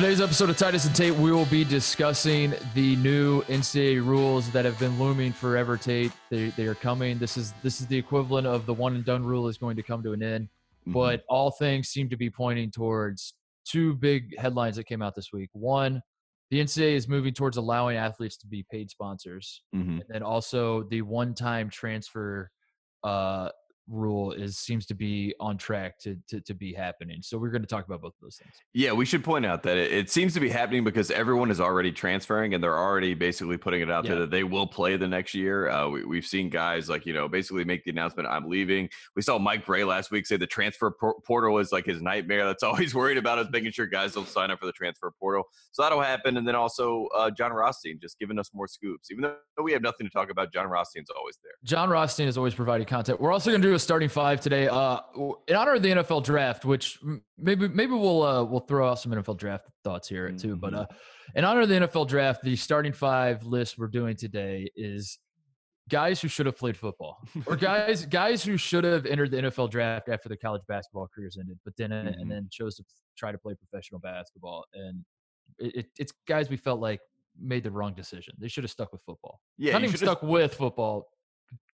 Today's episode of Titus and Tate, we will be discussing the new NCAA rules that have been looming forever. Tate, they, they are coming. This is this is the equivalent of the one and done rule is going to come to an end. Mm-hmm. But all things seem to be pointing towards two big headlines that came out this week. One, the NCAA is moving towards allowing athletes to be paid sponsors, mm-hmm. and then also the one-time transfer uh, rule is seems to be on track to, to, to be happening. So we're going to talk about both of those things. Yeah, we should point out that it, it seems to be happening because everyone is already transferring and they're already basically putting it out yeah. there that they will play the next year. Uh, we, have seen guys like you know basically make the announcement I'm leaving. We saw Mike Brey last week say the transfer portal is like his nightmare. That's all he's worried about is making sure guys don't sign up for the transfer portal. So that'll happen. And then also uh, Jon Rothstein just giving us more scoops, even though we have nothing to talk about. Jon Rothstein's always there. Jon Rothstein is always providing content. We're also going to do a starting five today. Uh, in honor of the NFL draft, which maybe maybe we'll uh, we'll throw out some NFL draft thoughts here too. Mm-hmm. But uh, in honor of the NFL draft, the starting five list we're doing today is guys who should have played football or guys guys who should have entered the NFL draft after their college basketball careers ended, but didn't, mm-hmm. and then chose to try to play professional basketball. And it, it, it's guys we felt like made the wrong decision. They should have stuck with football. Yeah, not even stuck with football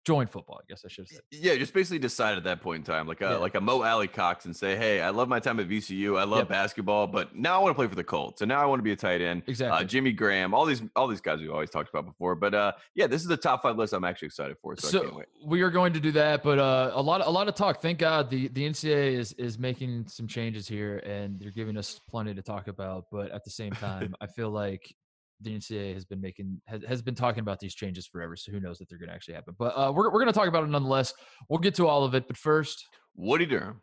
join football. I guess I should say. Yeah, just basically decide at that point in time, like a yeah. like a Mo Alie-Cox, and say, "Hey, I love my time at VCU. I love yep. basketball, but now I want to play for the Colts, and now I want to be a tight end." Uh, exactly. Uh, Jimmy Graham, all these all these guys we've always talked about before, but uh, yeah, this is the top five list. I'm actually excited for. So, so we are going to do that, but uh, a lot a lot of talk. Thank God the the NCAA is is making some changes here, and they're giving us plenty to talk about. But at the same time, I feel like the NCAA has been making has, has been talking about these changes forever. So who knows that they're going to actually happen? But uh, we're we're going to talk about it nonetheless. We'll get to all of it, but first, Woody Durham.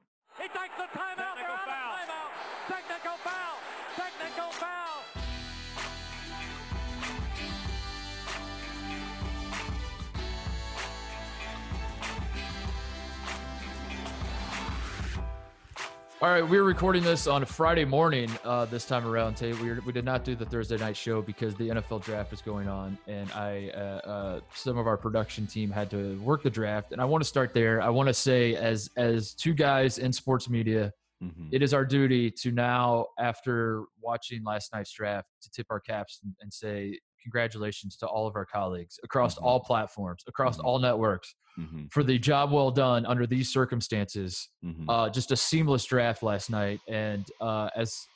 All right, we are recording this on a Friday morning uh, this time around. Tate, we, we did not do the Thursday night show because the NFL draft is going on, and I uh, uh, some of our production team had to work the draft. And I want to start there. I want to say, as as two guys in sports media, mm-hmm. it is our duty to now, after watching last night's draft, to tip our caps and, and say congratulations to all of our colleagues across mm-hmm. all platforms, across mm-hmm. all networks mm-hmm. for the job well done under these circumstances. Mm-hmm. Uh, just a seamless draft last night, and uh, as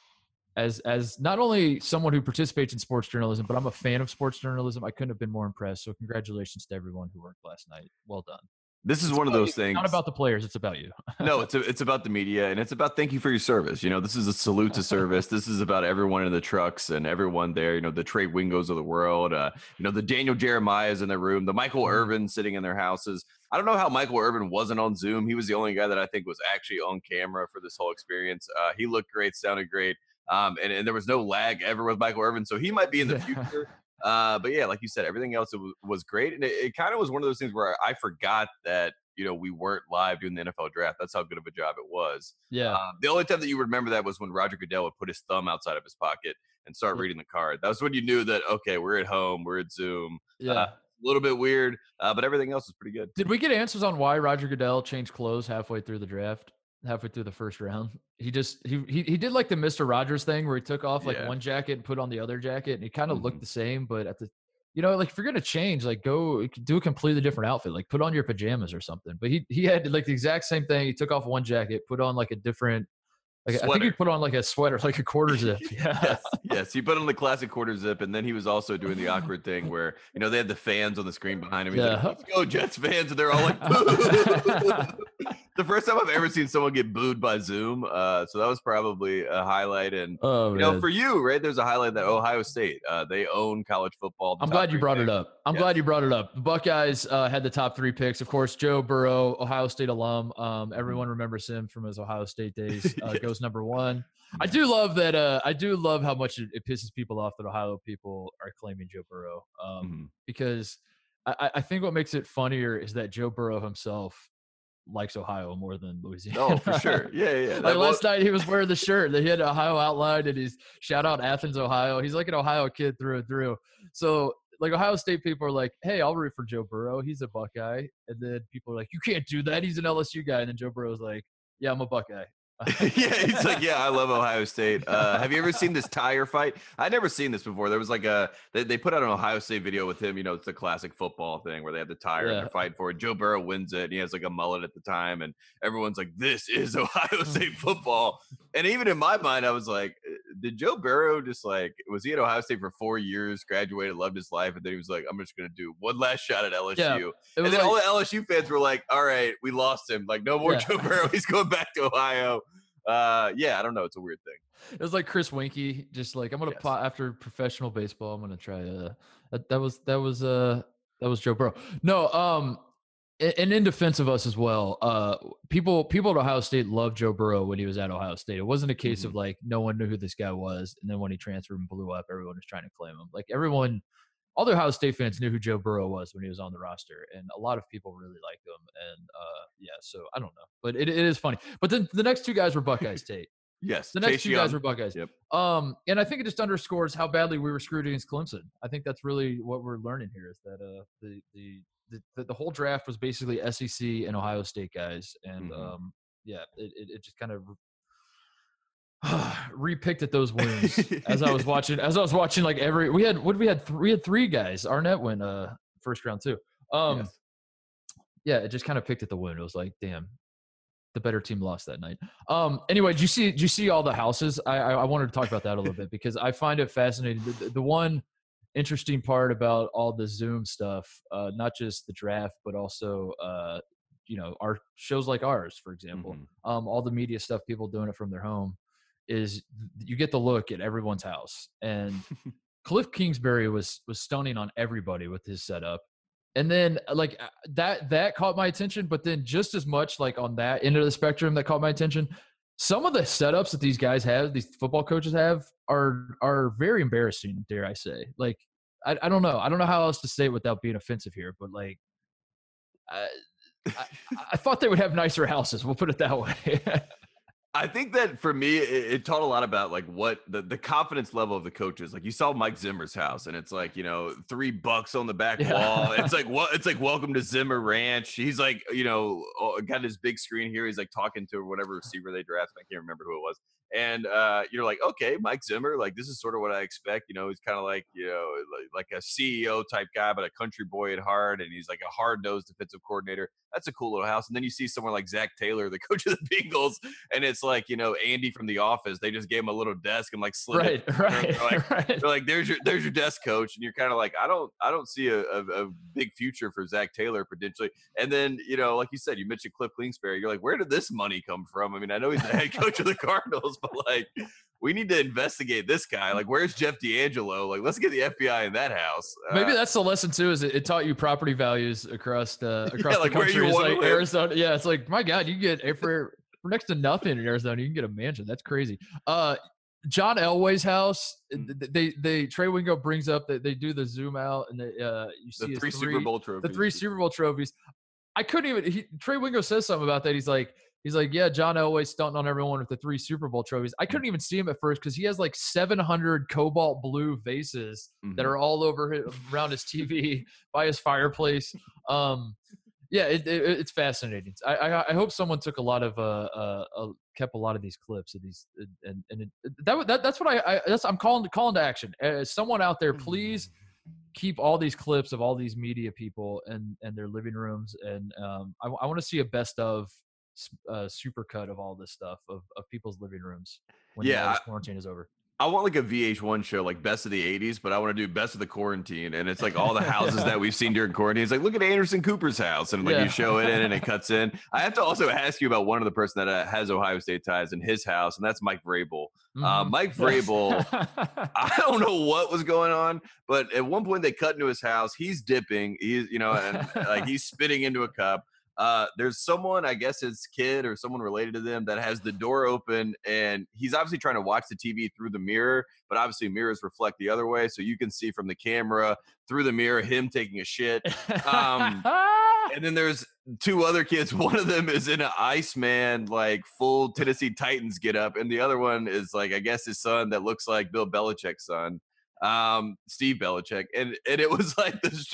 as as not only someone who participates in sports journalism, but I'm a fan of sports journalism. I couldn't have been more impressed. So congratulations to everyone who worked last night. Well done. This is it's one of those you. things. Not about the players. It's about you. no, it's a, it's about the media and it's about thank you for your service. You know, this is a salute to service. this is about everyone in the trucks and everyone there. You know, the Trey Wingos of the world. Uh, you know, the Daniel Jeremiahs in their room. The Michael mm-hmm. Irvin sitting in their houses. I don't know how Michael Irvin wasn't on Zoom. He was the only guy that I think was actually on camera for this whole experience. Uh, he looked great, sounded great. Um, and, and there was no lag ever with Michael Irvin. So he might be in the future. Uh, but yeah, like you said, everything else was, was great. And it, it kind of was one of those things where I forgot that you know, we weren't live doing the NFL draft. That's how good of a job it was. Yeah. Um, the only time that you remember that was when Roger Goodell would put his thumb outside of his pocket and start reading the card. That was when you knew that okay, we're at home, we're at Zoom. Yeah. Uh, a little bit weird, uh, but everything else is pretty good. Did we get answers on why Roger Goodell changed clothes halfway through the draft? Halfway through the first round, he just he he, he did like the Mister Rogers thing where he took off like yeah. one jacket and put on the other jacket, and he kind of mm-hmm. looked the same, but at the you know, like if you're gonna change, like go do a completely different outfit, like put on your pajamas or something. But he he had like the exact same thing. He took off one jacket, put on like a different like, I think he put on like a sweater, like a quarter zip. Yeah. yes, yes, he put on the classic quarter zip, and then he was also doing the awkward thing where you know they had the fans on the screen behind him. He's yeah. like, "Let's go Jets fans!" And they're all like, the first time I've ever seen someone get booed by Zoom. Uh, so that was probably a highlight. And oh, you know, for you, right? There's a highlight that Ohio State uh, they own college football. I'm glad you brought picks. it up. I'm glad you brought it up. The Buckeyes uh, had the top three picks. Of course, Joe Burrow, Ohio State alum. Um, everyone remembers him from his Ohio State days. Uh, yes. Goes number one. I do love that. Uh, I do love how much it, it, pisses people off that Ohio people are claiming Joe Burrow um, mm-hmm. because I, I think what makes it funnier is that Joe Burrow himself likes Ohio more than Louisiana. Oh, for sure. Yeah, yeah. like last night, he was wearing the shirt that he had Ohio outlined, and he's shout out Athens, Ohio. He's like an Ohio kid through and through. So, like Ohio State people are like, "Hey, I'll root for Joe Burrow. He's a Buckeye." And then people are like, "You can't do that. He's an LSU guy." And then Joe Burrow's like, "Yeah, I'm a Buckeye. yeah, he's like, yeah, I love Ohio State. Uh, have you ever seen this tire fight? I'd never seen this before. There was like a they, they put out an Ohio State video with him. You know, it's the classic football thing where they have the tire yeah. and they're fighting for it. Joe Burrow wins it, and he has like a mullet at the time, and everyone's like, "This is Ohio State football." and even in my mind, I was like, "Did Joe Burrow just like was he at Ohio State for four years, graduated, loved his life, and then he was like, I'm just gonna do one last shot at LSU." Yeah, and then like, all the LSU fans were like, "All right, we lost him. Like, no more yeah. Joe Burrow. He's going back to Ohio." uh yeah i don't know it's a weird thing it was like chris weinke just like i'm gonna yes. pot after professional baseball i'm gonna try uh that, that was that was uh that was joe burrow no um and in defense of us as well, uh, people people at Ohio State loved Joe Burrow when he was at Ohio State. It wasn't a case mm-hmm. of like no one knew who this guy was, and then when he transferred and blew up, everyone was trying to claim him. Like everyone, all the Ohio State fans knew who Joe Burrow was when he was on the roster, and a lot of people really liked him. And uh, yeah, so I don't know, but it, it is funny. But then the next two guys were Buckeye State. yes, the next Chase two Young. guys were Buckeyes. Yep. Um, and I think it just underscores how badly we were screwed against Clemson. I think that's really what we're learning here is that uh, the the the, the, whole draft was basically SEC and Ohio State guys, and mm-hmm. um, yeah, it, it, it just kind of repicked at those wounds as I was watching. As I was watching, like every we had what we had th- we had three guys. Arnette went uh first round too. Um, yes. yeah, it just kind of picked at the wound. It was like, damn, the better team lost that night. Um, anyway, do you see? Do you see all the houses? I I, I wanted to talk about that a little bit because I find it fascinating. The, the, one interesting part about all the Zoom stuff, uh, not just the draft, but also uh, you know our shows like ours, for example, mm-hmm. um, all the media stuff, people doing it from their home is you get the look at everyone's house. And Cliff Kingsbury was was stunning on everybody with his setup. And then like uh, that that caught my attention, but then just as much like on that end of the spectrum that caught my attention, some of the setups that these guys have, these football coaches have, are are very embarrassing. Dare I say? Like, I, I don't know. I don't know how else to say it without being offensive here, but like, I, I, I thought they would have nicer houses. We'll put it that way. I think that for me, it, it, taught a lot about like what the, the confidence level of the coaches. Like you saw Mike Zimmer's house, and it's like you know three bucks on the back yeah. wall. It's like what it's like welcome to Zimmer Ranch. He's like you know got his big screen here. He's like talking to whatever receiver they drafted. I can't remember who it was. And uh, you're like, okay, Mike Zimmer, like this is sort of what I expect. You know, he's kind of like you know like, like a CEO type guy, but a country boy at heart, and he's like a hard nosed defensive coordinator. That's a cool little house. And then you see someone like Zac Taylor, the coach of the Bengals, and it's like you know Andy from The Office. They just gave him a little desk and like slid right, it. Right, they're like, right. They're like, there's your there's your desk coach, and you're kind of like, I don't I don't see a, a, a, big future for Zac Taylor potentially. And then you know, like you said, you mentioned Cliff Kingsbury. You're like, where did this money come from? I mean, I know he's the head coach of the Cardinals, but like, we need to investigate this guy. Like, where's Jeff D'Angelo? Like, let's get the FBI in that house. Uh, Maybe that's the lesson too. Is it, it taught you property values across uh, across yeah, like the country? It's like Arizona. Yeah, it's like my God, you get a for for next to nothing in Arizona, you can get a mansion. That's crazy. Uh, John Elway's house. Mm. They they Trey Wingo brings up that they do the zoom out and they, uh, you see the three, three, Super Bowl trophies. The three Super Bowl trophies. I couldn't even. He, Trey Wingo says something about that. He's like, he's like, yeah, John Elway stunting on everyone with the three Super Bowl trophies. I couldn't even see him at first because he has like 700 cobalt blue vases mm-hmm. that are all over his, around his TV by his fireplace. Um, yeah, it, it, it's fascinating. I, I, I hope someone took a lot of uh, uh, uh kept a lot of these clips of these and and it, that, that that's what I, I that's I'm calling calling to action. Uh, someone out there, please keep all these clips of all these media people and and their living rooms and um, I, I want to see a best of uh, super cut of all this stuff of, of people's living rooms when yeah, the quarantine is over. I want like a VH1 show, like best of the 80s, but I want to do best of the quarantine. And it's like all the houses yeah. that we've seen during quarantine. It's like, look at Anderson Cooper's house. And like yeah. you show it in and it cuts in. I have to also ask you about one of the person that uh, has Ohio State ties in his house, and that's Mike Vrabel. Uh, mm-hmm. Uh, Mike Vrabel, I don't know what was going on, but at one point they cut into his house. He's dipping. He's, you know, and like he's spitting into a cup uh, there's someone, I guess his kid or someone related to them, that has the door open, and he's obviously trying to watch the TV through the mirror, but obviously mirrors reflect the other way, so you can see from the camera through the mirror him taking a shit. Um, and then there's two other kids. One of them is in an Iceman, like full Tennessee Titans get up, and the other one is like, I guess his son that looks like Bill Belichick's son um, Steve Belichick, and and it was like this.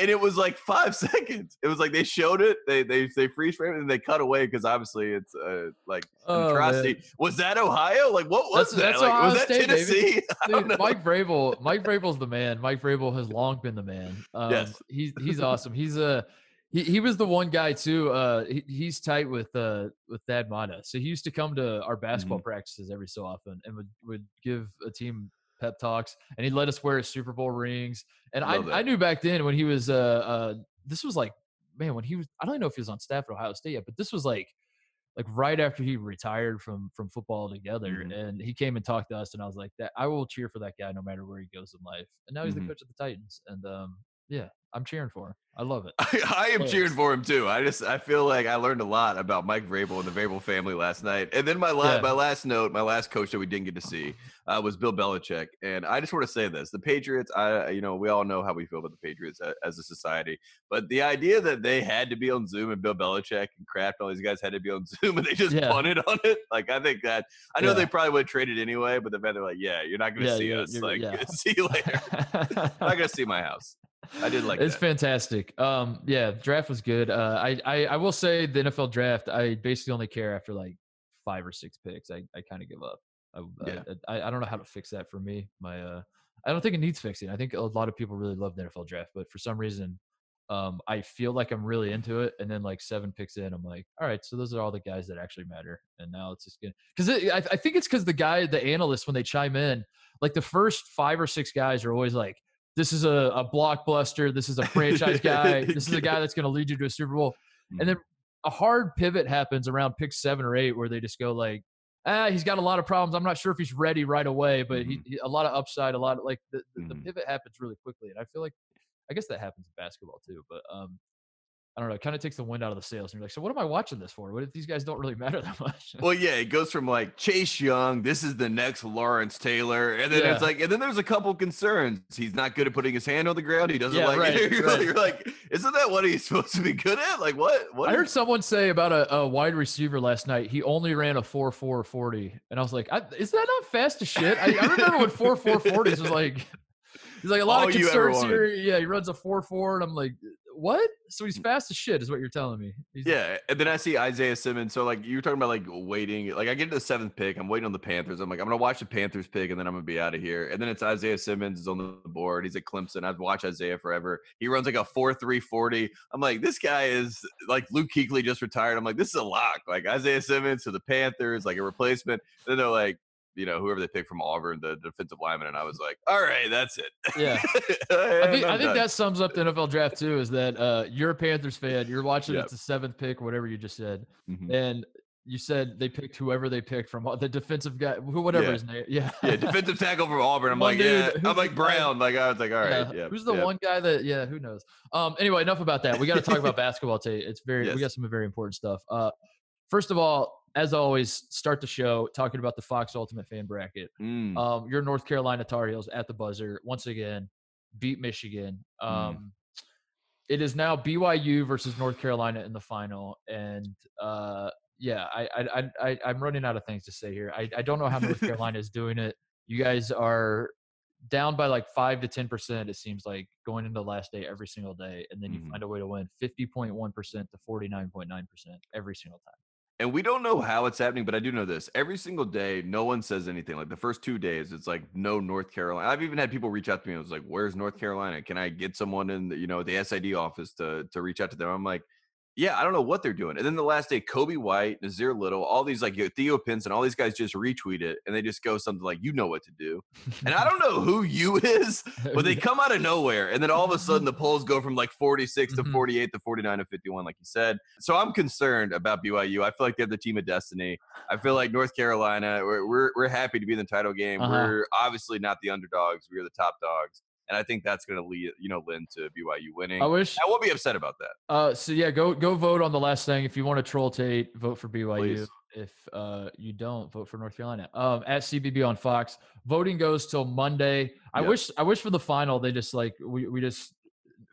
And it was like five seconds. It was like they showed it, they they they freeze frame it, and they cut away because obviously it's uh, like Oh, atrocity. man. Was that Ohio? Like what was That's- that? that's like, Ohio was that State. Tennessee? Dude. Mike Vrabel, Mike Vrabel's the man. Mike Vrabel has long been the man. Um, Yes. he's he's awesome. He's a he, he was the one guy too. Uh, he, he's tight with uh with Thad Matta. So he used to come to our basketball Mm-hmm. practices every so often and would would give a team pep talks and he'd let us wear his Super Bowl rings. And I, that. I knew back then when he was uh uh this was like man when he was I don't even know if he was on staff at Ohio State yet, but this was like like right after he retired from from football altogether Mhm. and he came and talked to us and i was like that i will cheer for that guy no matter where he goes in life and now he's Mhm. the coach of the titans and um yeah i'm cheering for him i love it I, I am cheering for him too. I just I feel like I learned a lot about Mike Vrabel and the Vrabel family last night. And then my la- Yeah. my last note, my last coach that we didn't get to see uh, was Bill Belichick. And I just want to say this: the Patriots. I you know we all know how we feel about the Patriots as a society, but the idea that they had to be on Zoom and Bill Belichick and Kraft, all these guys had to be on Zoom and they just Yeah. punted on it. Like I think that I know Yeah. they probably would have traded anyway, but the fact they're like, yeah, you're not going to see us. Like see you later. not going to see my house. I did like it. it's that. fantastic um yeah draft was good uh I, I i will say the nfl draft i basically only care after like five or six picks i i kind of give up I, Yeah. I, I don't know how to fix that for me my uh i don't think it needs fixing i think a lot of people really love the nfl draft but for some reason um i feel like i'm really into it and then like seven picks in i'm like all right so those are all the guys that actually matter and now it's just good because I, I think it's because the guy the analysts when they chime in like the first five or six guys are always like this is a, a blockbuster this is a franchise guy this is a guy that's going to lead you to a super bowl. And then a hard pivot happens around pick seven or eight where they just go like ah he's got a lot of problems. I'm not sure if he's ready right away but he, he- a lot of upside a lot of like the, the, the Mhm. pivot happens really quickly. And i feel like i guess that happens in basketball too but um I don't know. It kind of takes the wind out of the sails. And you're like, so what am I watching this for? What if these guys don't really matter that much? Well, yeah, it goes from like Chase Young, this is the next Lawrence Taylor, and then it's like, and then there's a couple concerns. He's not good at putting his hand on the ground. He doesn't Yeah, like. right, you're, right. Like, you're like, isn't that what he's supposed to be good at? Like, what? What? I heard someone say about a, a wide receiver last night. He only ran a four four forty, and I was like, I, "Is that not fast as shit?" I, I remember when four four forties was like, he's like a lot All of concerns here. Yeah, he runs a four four, and I'm like, "What?" So he's fast as shit, is what you're telling me? He's, yeah, eh, and then I see Isaiah Simmons. So like you were talking about like waiting. Like I get to the seventh pick. I'm waiting on the Panthers. I'm like I'm gonna watch the Panthers pick, and then I'm gonna be out of here. And then it's Isaiah Simmons is on the board. He's at Clemson. I've watched Isaiah forever. He runs like a four three forty. I'm like this guy is like Luke Kuechly just retired. I'm like this is a lock. Like Isaiah Simmons to the Panthers, like a replacement. then they're like. You know, whoever they pick from Auburn, the defensive lineman, and I was like, "All right, that's it." yeah. I think I think that sums up the NFL draft too. Is that uh, you're a Panthers fan, you're watching Yep. it's the seventh pick, whatever you just said, Mhm. and you said they picked whoever they picked from the defensive guy, who whatever Yeah. his name, yeah, yeah, defensive tackle from Auburn. I'm One like, dude, yeah, I'm like the guy- Brown. Like I was like, all right, Yeah. yeah. Who's the yeah. one guy that? Yeah, who knows? Um. Anyway, enough about that. We got to talk about basketball today. It's very. Yes. We got some very important stuff. Uh, first of all, as always, start the show talking about the Fox Ultimate Fan Bracket. Mm. Um, your North Carolina Tar Heels at the buzzer once again beat Michigan. Mm. Um, it is now BYU versus North Carolina in the final, and uh, yeah, I, I, I, I, I'm running out of things to say here. I, I don't know how North Carolina is doing it. You guys are down by like five to ten percent. It seems like going into the last day every single day, and then you Mhm. find a way to win fifty point one percent to forty nine point nine percent every single time. And we don't know how it's happening, but I do know this. Every single day, no one says anything. Like the first two days, it's like no North Carolina. I've even had people reach out to me. and was like, "Where's North Carolina? Can I get someone in the you know the SID office to to reach out to them?" I'm like, "Yeah, I don't know what they're doing." And then the last day, Coby White, Nassir Little, all these like Theo Pinson, all these guys just retweet it and they just go something like, "You know what to do." And I don't know who you is, but they come out of nowhere and then all of a sudden the polls go from like 46 to Mhm. 48 to 49 to 51 like you said so i'm concerned about byu i feel like they're the team of destiny i feel like north carolina we're, we're, we're happy to be in the title game Uh-huh. we're obviously not the underdogs we're the top dogs and i think that's going to lead you know lend to byu winning I wish i won't be upset about that Uh, so yeah, go go vote on the last thing. If you want to troll Tate, vote for BYU. Please. If uh, you don't, vote for North Carolina. Um, at CBB on Fox, voting goes till Monday. I wish I wish for the final they just like we we just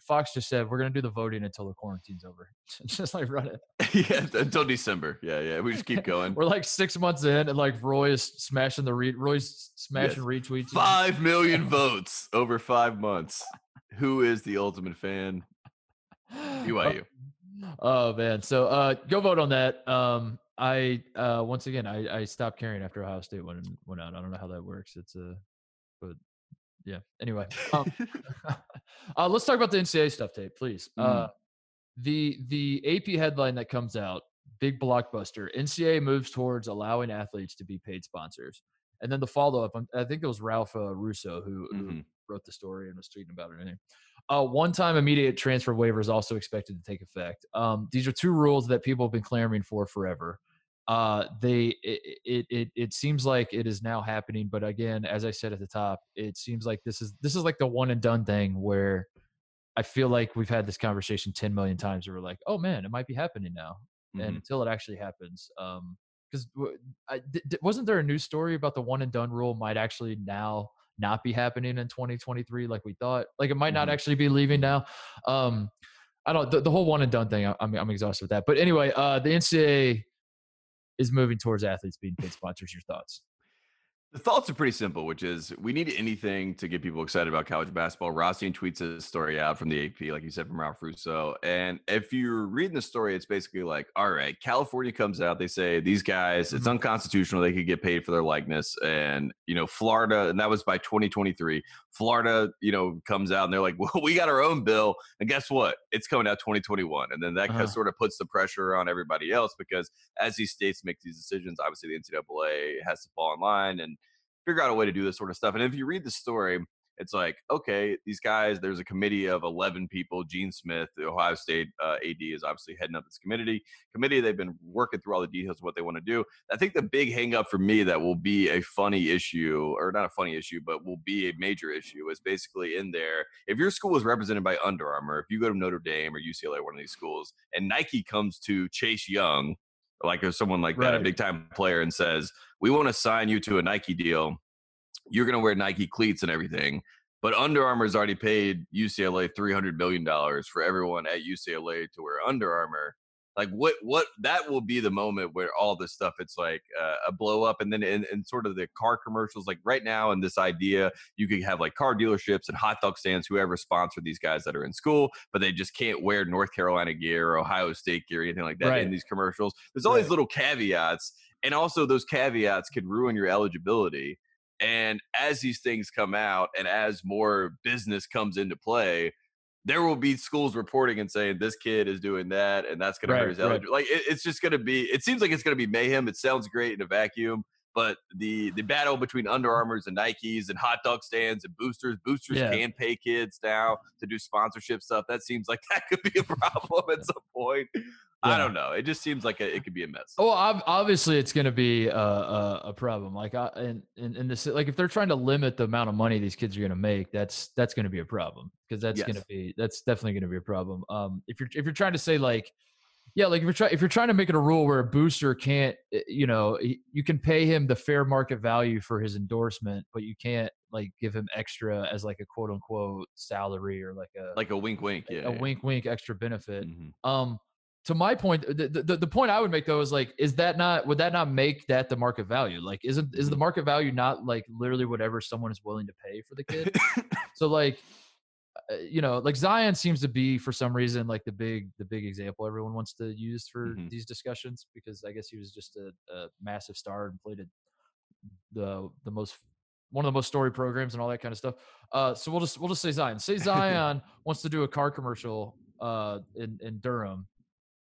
Fox just said we're gonna do the voting until the quarantine's over. just like run it. yeah until december yeah yeah we just keep going We're like six months in, and like Roy is smashing the re- Roy's smashing retweets. five million votes over five months who is the ultimate fan BYU. Oh man, so uh, go vote on that. Um, I uh, once again I, I stopped caring after Ohio State went went out. I don't know how that works. It's a, but yeah. Anyway, um, uh, let's talk about the NCAA stuff, Tate, please. Mm. Uh, the the AP headline that comes out, big blockbuster. NCAA moves towards allowing athletes to be paid sponsors, and then the follow up. Um, I think it was Ralph uh, Russo who, mm-hmm. who wrote the story and was tweeting about it. Anything. Uh, one-time immediate transfer waiver is also expected to take effect. Um, these are two rules that people have been clamoring for forever. Uh, they it, it, it it seems like it is now happening, but again, as I said at the top, it seems like this is this is like the one and done thing where I feel like we've had this conversation ten million times. Where we're like, oh man, it might be happening now, mm-hmm. and until it actually happens, um, because wasn't there a news story about the one and done rule might actually now not be happening in 2023 like we thought. Like it might not mm-hmm. actually be leaving now. Um, I don't the, the whole one and done thing. I'm I'm exhausted with that. But anyway, uh, the NCAA is moving towards athletes being paid sponsors. Your thoughts? The thoughts are pretty simple, which is we need anything to get people excited about college basketball. Rossian tweets his story out from the AP, like you said, from Ralph Russo. And if you're reading the story, it's basically like, all right, California comes out, they say these guys, it's mm-hmm. unconstitutional, they could get paid for their likeness. And, you know, Florida, and that was by 2023. Florida, you know, comes out and they're like, well, we got our own bill. And guess what? It's coming out 2021. And then that uh-huh. sort of puts the pressure on everybody else because as these states make these decisions, obviously the NCAA has to fall in line and figure out a way to do this sort of stuff. And if you read the story, it's like, okay, these guys, there's a committee of 11 people. Gene Smith, the Ohio State uh, AD, is obviously heading up this committee. Committee, they've been working through all the details of what they want to do. I think the big hangup for me that will be a funny issue, or not a funny issue, but will be a major issue, is basically in there. If your school is represented by Under Armour, if you go to Notre Dame or UCLA, one of these schools, and Nike comes to Chase Young, like someone like that, right. a big time player, and says, "We want to sign you to a Nike deal. You're going to wear Nike cleats and everything." But Under Armour's already paid UCLA three hundred million dollars for everyone at UCLA to wear Under Armour. Like what? What that will be the moment where all this stuff it's like uh, a blow up, and then in, sort of the car commercials. Like right now, and this idea, you could have like car dealerships and hot dog stands, whoever sponsor these guys that are in school, but they just can't wear North Carolina gear or Ohio State gear or anything like that right. in these commercials. There's all right. these little caveats, and also those caveats could ruin your eligibility. And as these things come out and as more business comes into play, there will be schools reporting and saying this kid is doing that and that's going right, to hurt his eligibility. Right. Like it, it's just going to be. It seems like it's going to be mayhem. It sounds great in a vacuum, but the the battle between Under mm-hmm. Armours and Nikes and hot dog stands and boosters, boosters yeah. can pay kids now to do sponsorship stuff. That seems like that could be a problem at some point. Yeah. I don't know. It just seems like a, it could be a mess. Oh, obviously it's going to be a, a, a, problem. Like, I, and and this, like, if they're trying to limit the amount of money these kids are going to make, that's that's going to be a problem because that's yes. going to be that's definitely going to be a problem. Um, if you're if you're trying to say like, yeah, like if you're trying if you're trying to make it a rule where a booster can't, eh, you know, you can pay him the fair market value for his endorsement, but you can't like give him extra as like a quote unquote salary or like a like a wink wink, yeah, a yeah. wink wink extra benefit. Mm-hmm. Um to my point, the, the, the point I would make though is like, is that not would that not make that the market value? Like, isn't is the mm-hmm. market value not like literally whatever someone is willing to pay for the kid? so like, uh, you know, like Zion seems to be for some reason like the big the big example everyone wants to use for mm-hmm. these discussions because I guess he was just a, a massive star and played a, the the most one of the most story programs and all that kind of stuff. Uh, so we'll just we'll just say Zion. Say Zion wants to do a car commercial uh, in in Durham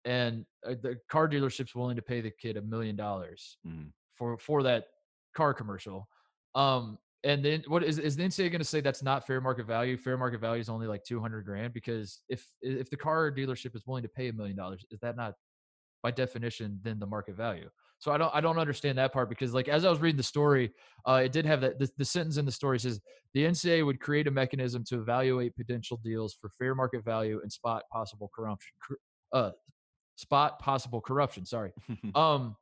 and uh, the car dealership's willing to pay the kid a million dollars mm. for for that car commercial. Um, and then what is is the NCAA going to say that's not fair market value? Fair market value is only like two hundred grand because if if the car dealership is willing to pay a million dollars, is that not by definition then the market value? So I don't I don't understand that part because like as I was reading the story, uh, it did have that the, the sentence in the story says the NCAA would create a mechanism to evaluate potential deals for fair market value and spot possible corruption uh, spot possible corruption. Sorry. um,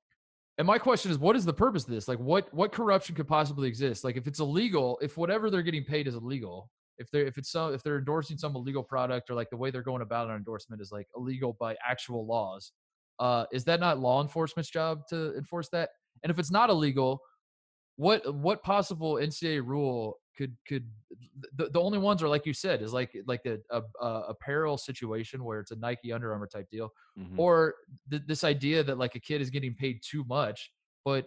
and my question is, what is the purpose of this? Like, what what corruption could possibly exist? Like, if it's illegal, if whatever they're getting paid is illegal, if they're if it's some if they're endorsing some illegal product or like the way they're going about an endorsement is like illegal by actual laws, uh, is that not law enforcement's job to enforce that? And if it's not illegal, what what possible NCAA rule could could the, the only ones are like you said is like like a, a, a apparel situation where it's a Nike Under Armour type deal, mm-hmm. or th- this idea that like a kid is getting paid too much. But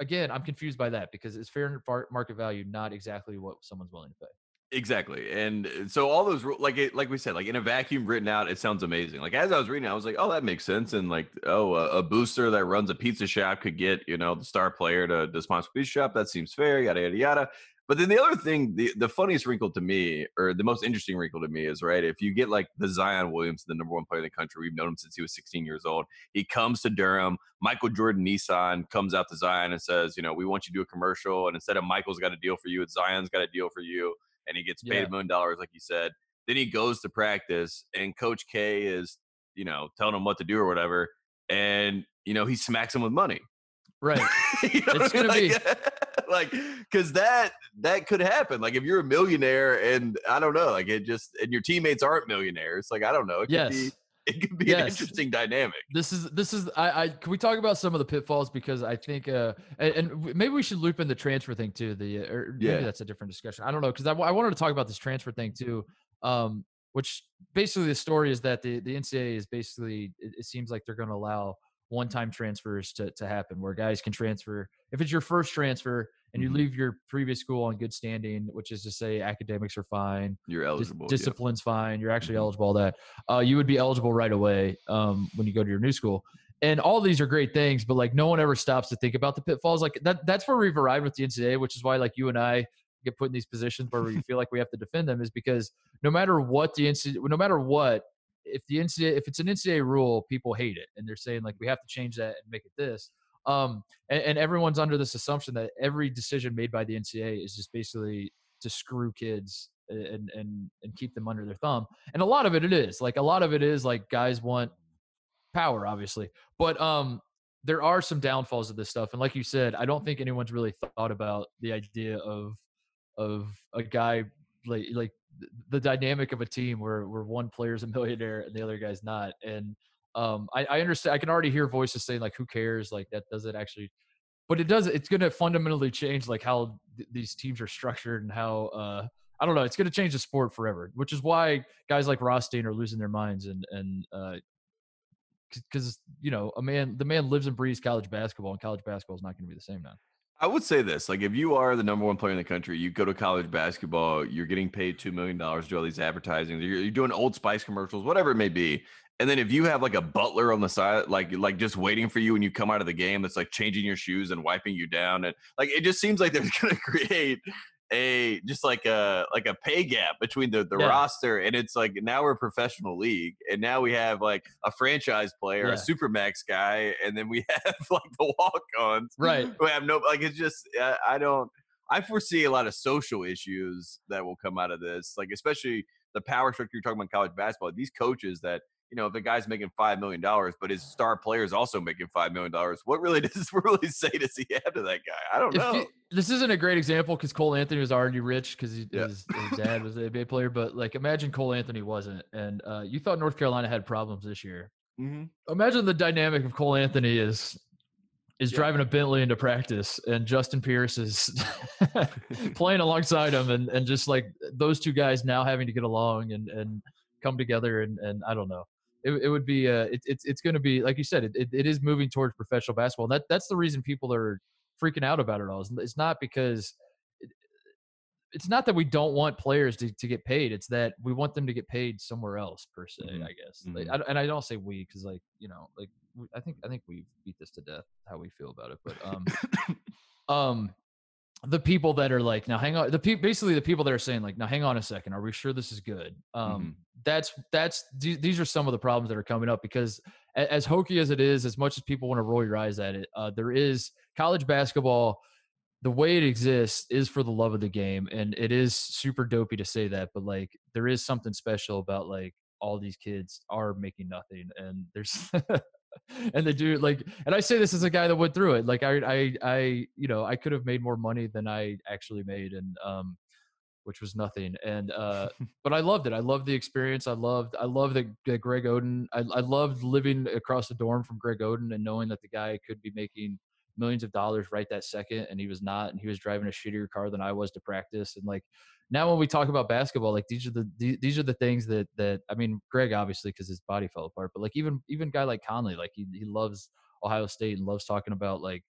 again, I'm confused by that because it's fair market value, not exactly what someone's willing to pay. Exactly, and uh, so all those like it, like we said, like in a vacuum written out, it sounds amazing. Like as I was reading, I was like, oh, that makes sense. And like, oh, a, a booster that runs a pizza shop could get you know the star player to, to sponsor pizza shop. That seems fair. Yada yada yada. But then the other thing, the, the funniest wrinkle to me, or the most interesting wrinkle to me, is right. If you get like the Zion Williams, the number one player in the country, we've known him since he was 16 years old. He comes to Durham. Michael Jordan Nissan comes out to Zion and says, you know, we want you to do a commercial, and instead of Michael's got a deal for you, it's Zion's got a deal for you, and he gets paid yeah. a million dollars, like you said. Then he goes to practice, and Coach K is, you know, telling him what to do or whatever, and you know he smacks him with money. Right. you know it's gonna be like because that that could happen. Like if you're a millionaire and I don't know, like it just and your teammates aren't millionaires. Like I don't know. It yes. Be, it could be yes. an interesting dynamic. This is this is I, I can we talk about some of the pitfalls because I think uh and, and maybe we should loop in the transfer thing too. The or yeah. maybe that's a different discussion. I don't know because I, I wanted to talk about this transfer thing too. Um, which basically the story is that the the NCAA is basically it, it seems like they're going to allow one-time transfers to, to happen where guys can transfer if it's your first transfer and you mm-hmm. leave your previous school on good standing which is to say academics are fine you're eligible dis- discipline's yeah. fine you're actually mm-hmm. eligible all that uh, you would be eligible right away um, when you go to your new school and all these are great things but like no one ever stops to think about the pitfalls like that that's where we've arrived with the ncaa which is why like you and i get put in these positions where we feel like we have to defend them is because no matter what the NCAA, no matter what if the NCAA if it's an NCAA rule, people hate it, and they're saying like we have to change that and make it this. Um, and, and everyone's under this assumption that every decision made by the NCAA is just basically to screw kids and and and keep them under their thumb. And a lot of it it is like a lot of it is like guys want power, obviously, but um, there are some downfalls of this stuff. And like you said, I don't think anyone's really thought about the idea of of a guy like like the dynamic of a team where where one player's a millionaire and the other guy's not. And um, I, I understand. I can already hear voices saying like, "Who cares?" Like that doesn't actually, but it does. It's going to fundamentally change like how th- these teams are structured and how uh, I don't know. It's going to change the sport forever, which is why guys like Rothstein are losing their minds and and because uh, you know a man the man lives and breathes college basketball and college basketball is not going to be the same now. I would say this: like, if you are the number one player in the country, you go to college basketball, you're getting paid two million dollars to do all these advertising, you're, you're, doing Old Spice commercials, whatever it may be. And then if you have like a butler on the side, like like just waiting for you when you come out of the game, that's like changing your shoes and wiping you down, and like it just seems like they're going to create a just like a like a pay gap between the the yeah. roster and it's like now we're a professional league and now we have like a franchise player yeah. a supermax guy and then we have like the walk-ons right we have no like it's just I, I don't i foresee a lot of social issues that will come out of this like especially the power structure you're talking about college basketball these coaches that you know, if the guy's making five million dollars, but his star player is also making five million dollars, what really does this really say does he have to that guy? I don't know. You, this isn't a great example because Cole Anthony was already rich because yeah. his, his, dad was an NBA player, but like imagine Cole Anthony wasn't, and uh, you thought North Carolina had problems this year. Mm-hmm. Imagine the dynamic of Cole Anthony is is yeah. driving a Bentley into practice, and Justin Pierce is playing alongside him, and and just like those two guys now having to get along and and come together, and and I don't know it, it would be uh, it, it's it's going to be like you said, it, it, it is moving towards professional basketball. That that's the reason people are freaking out about it all. It's not because it's not that we don't want players to, to get paid. It's that we want them to get paid somewhere else per se. Mm-hmm. I guess, mm-hmm. like, I, and I don't say we because like you know like I think I think we beat this to death how we feel about it. But um um the people that are like now hang on the people basically the people that are saying like now hang on a second are we sure this is good um mm-hmm. That's that's these are some of the problems that are coming up because as hokey as it is as much as people want to roll your eyes at it uh, there is college basketball the way it exists is for the love of the game and it is super dopey to say that but like there is something special about like all these kids are making nothing and there's and they do like and i say this as a guy that went through it like i i i you know i could have made more money than i actually made and um which was nothing and uh but i loved it i loved the experience i loved i loved that, that greg oden I, I loved living across the dorm from greg oden and knowing that the guy could be making millions of dollars right that second, and he was not, and he was driving a shittier car than I was to practice, and like now when we talk about basketball, like these are the these are the things that that I mean, Greg obviously because his body fell apart, but like even even guy like Conley, like he he loves Ohio State and loves talking about like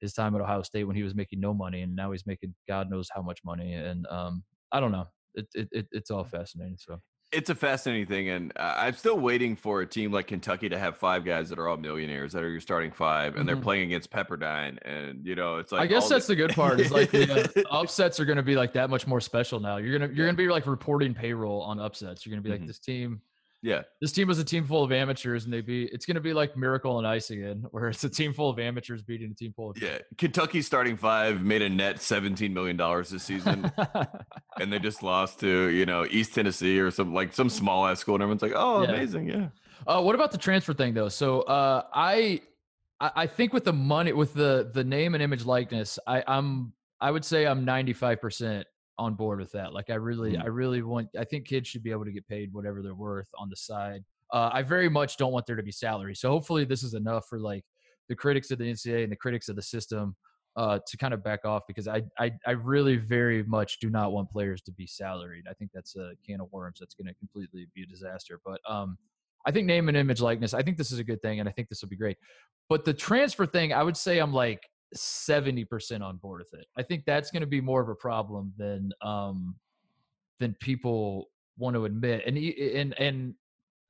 his time at Ohio State when he was making no money and now he's making God knows how much money, and um I don't know, it, it, it it's all fascinating. So it's a fascinating thing, and I'm still waiting for a team like Kentucky to have five guys that are all millionaires that are your starting 5 and mm-hmm. they're playing against Pepperdine, and you know it's like I guess that's the, the good part is like the upsets are going to be like that much more special now. You're gonna you're gonna be like reporting payroll on upsets. You're gonna be like mm-hmm. this team yeah. This team was a team full of amateurs and they be it's gonna be like Miracle on Ice again, where it's a team full of amateurs beating a team full of Yeah. Kentucky starting five made a net seventeen million dollars this season. and they just lost to, you know, East Tennessee or some like some small ass school and everyone's like, Oh, yeah. amazing, yeah. Uh, what about the transfer thing though? So uh, I I think with the money with the the name and image likeness, I, I'm I would say I'm 95% on board with that. Like I really, mm. I really want. I think kids should be able to get paid whatever they're worth on the side. Uh, I very much don't want there to be salary. So hopefully this is enough for like the critics of the NCAA and the critics of the system uh, to kind of back off because I, I I really very much do not want players to be salaried. I think that's a can of worms that's going to completely be a disaster. But um, I think name and image likeness. I think this is a good thing, and I think this will be great. But the transfer thing, I would say I'm like 70% on board with it. I think that's going to be more of a problem than um than people want to admit. And and and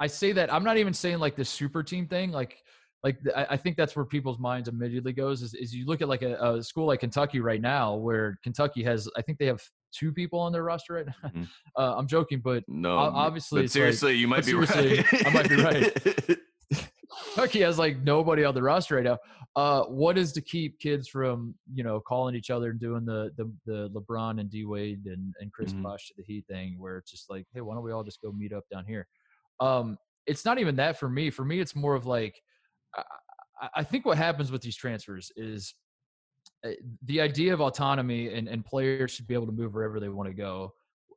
I say that I'm not even saying like the super team thing like like I think that's where people's minds immediately goes is, is you look at like a, a, school like Kentucky right now where Kentucky has I think they have two people on their roster right now. Mm-hmm. Uh, I'm joking, but no, obviously seriously, like, you might be right. I might be right. Kentucky has like nobody on the roster right now. Uh, what is to keep kids from you know calling each other and doing the the, the LeBron and D Wade and and Chris mm-hmm. Bosh to the Heat thing, where it's just like, hey, why don't we all just go meet up down here? Um, it's not even that for me. For me, it's more of like, I, I think what happens with these transfers is eh, the idea of autonomy and, and players should be able to move wherever they want to go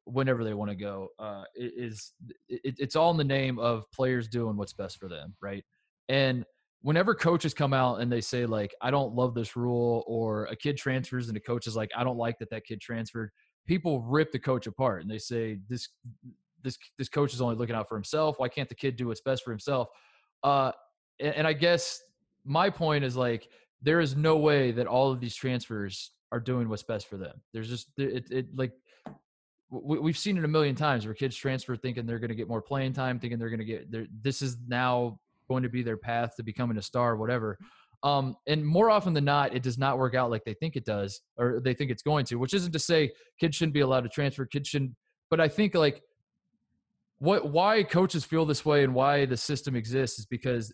whenever they want to go uh, is it, it's all in the name of players doing what's best for them right and whenever coaches come out and they say like I don't love this rule or a kid transfers and the coach is like I don't like that that kid transferred, people rip the coach apart and they say this this this coach is only looking out for himself. Why can't the kid do what's best for himself? Uh, and, and I guess my point is like there is no way that all of these transfers are doing what's best for them. There's just it, it like we've seen it a million times where kids transfer thinking they're going to get more playing time, thinking they're going to get. This is now going to be their path to becoming a star, whatever. Um, and more often than not, it does not work out like they think it does, or they think it's going to. Which isn't to say kids shouldn't be allowed to transfer. Kids shouldn't, but I think like what why coaches feel this way and why the system exists is because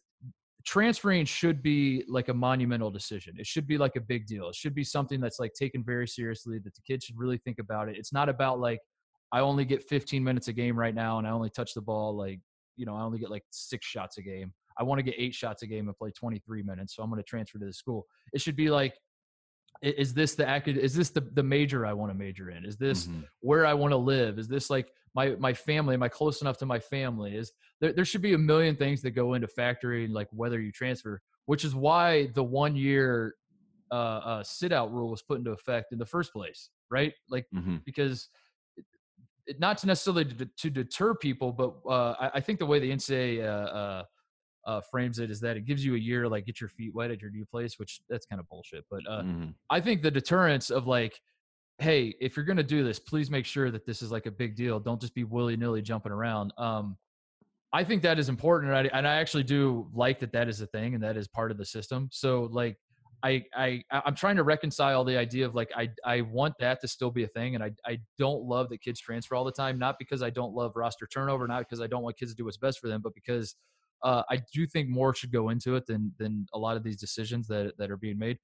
transferring should be like a monumental decision. It should be like a big deal. It should be something that's like taken very seriously. That the kids should really think about it. It's not about like I only get 15 minutes a game right now and I only touch the ball like you know I only get like six shots a game. I want to get eight shots a game and play 23 minutes, so I'm going to transfer to the school. It should be like, is this the acad- Is this the the major I want to major in? Is this mm-hmm. where I want to live? Is this like my my family? Am I close enough to my family? Is there, there should be a million things that go into factoring like whether you transfer, which is why the one year uh, uh, sit out rule was put into effect in the first place, right? Like mm-hmm. because not to necessarily to, to deter people, but uh, I, I, think the way the NCAA uh, uh, uh, frames it is that it gives you a year like get your feet wet at your new place, which that's kind of bullshit. But uh, mm-hmm. I think the deterrence of like, hey, if you're gonna do this, please make sure that this is like a big deal. Don't just be willy nilly jumping around. Um, I think that is important, and I, and I actually do like that that is a thing and that is part of the system. So like. I, I I'm trying to reconcile the idea of like I I want that to still be a thing and I I don't love that kids transfer all the time not because I don't love roster turnover not because I don't want kids to do what's best for them but because uh, I do think more should go into it than than a lot of these decisions that that are being made.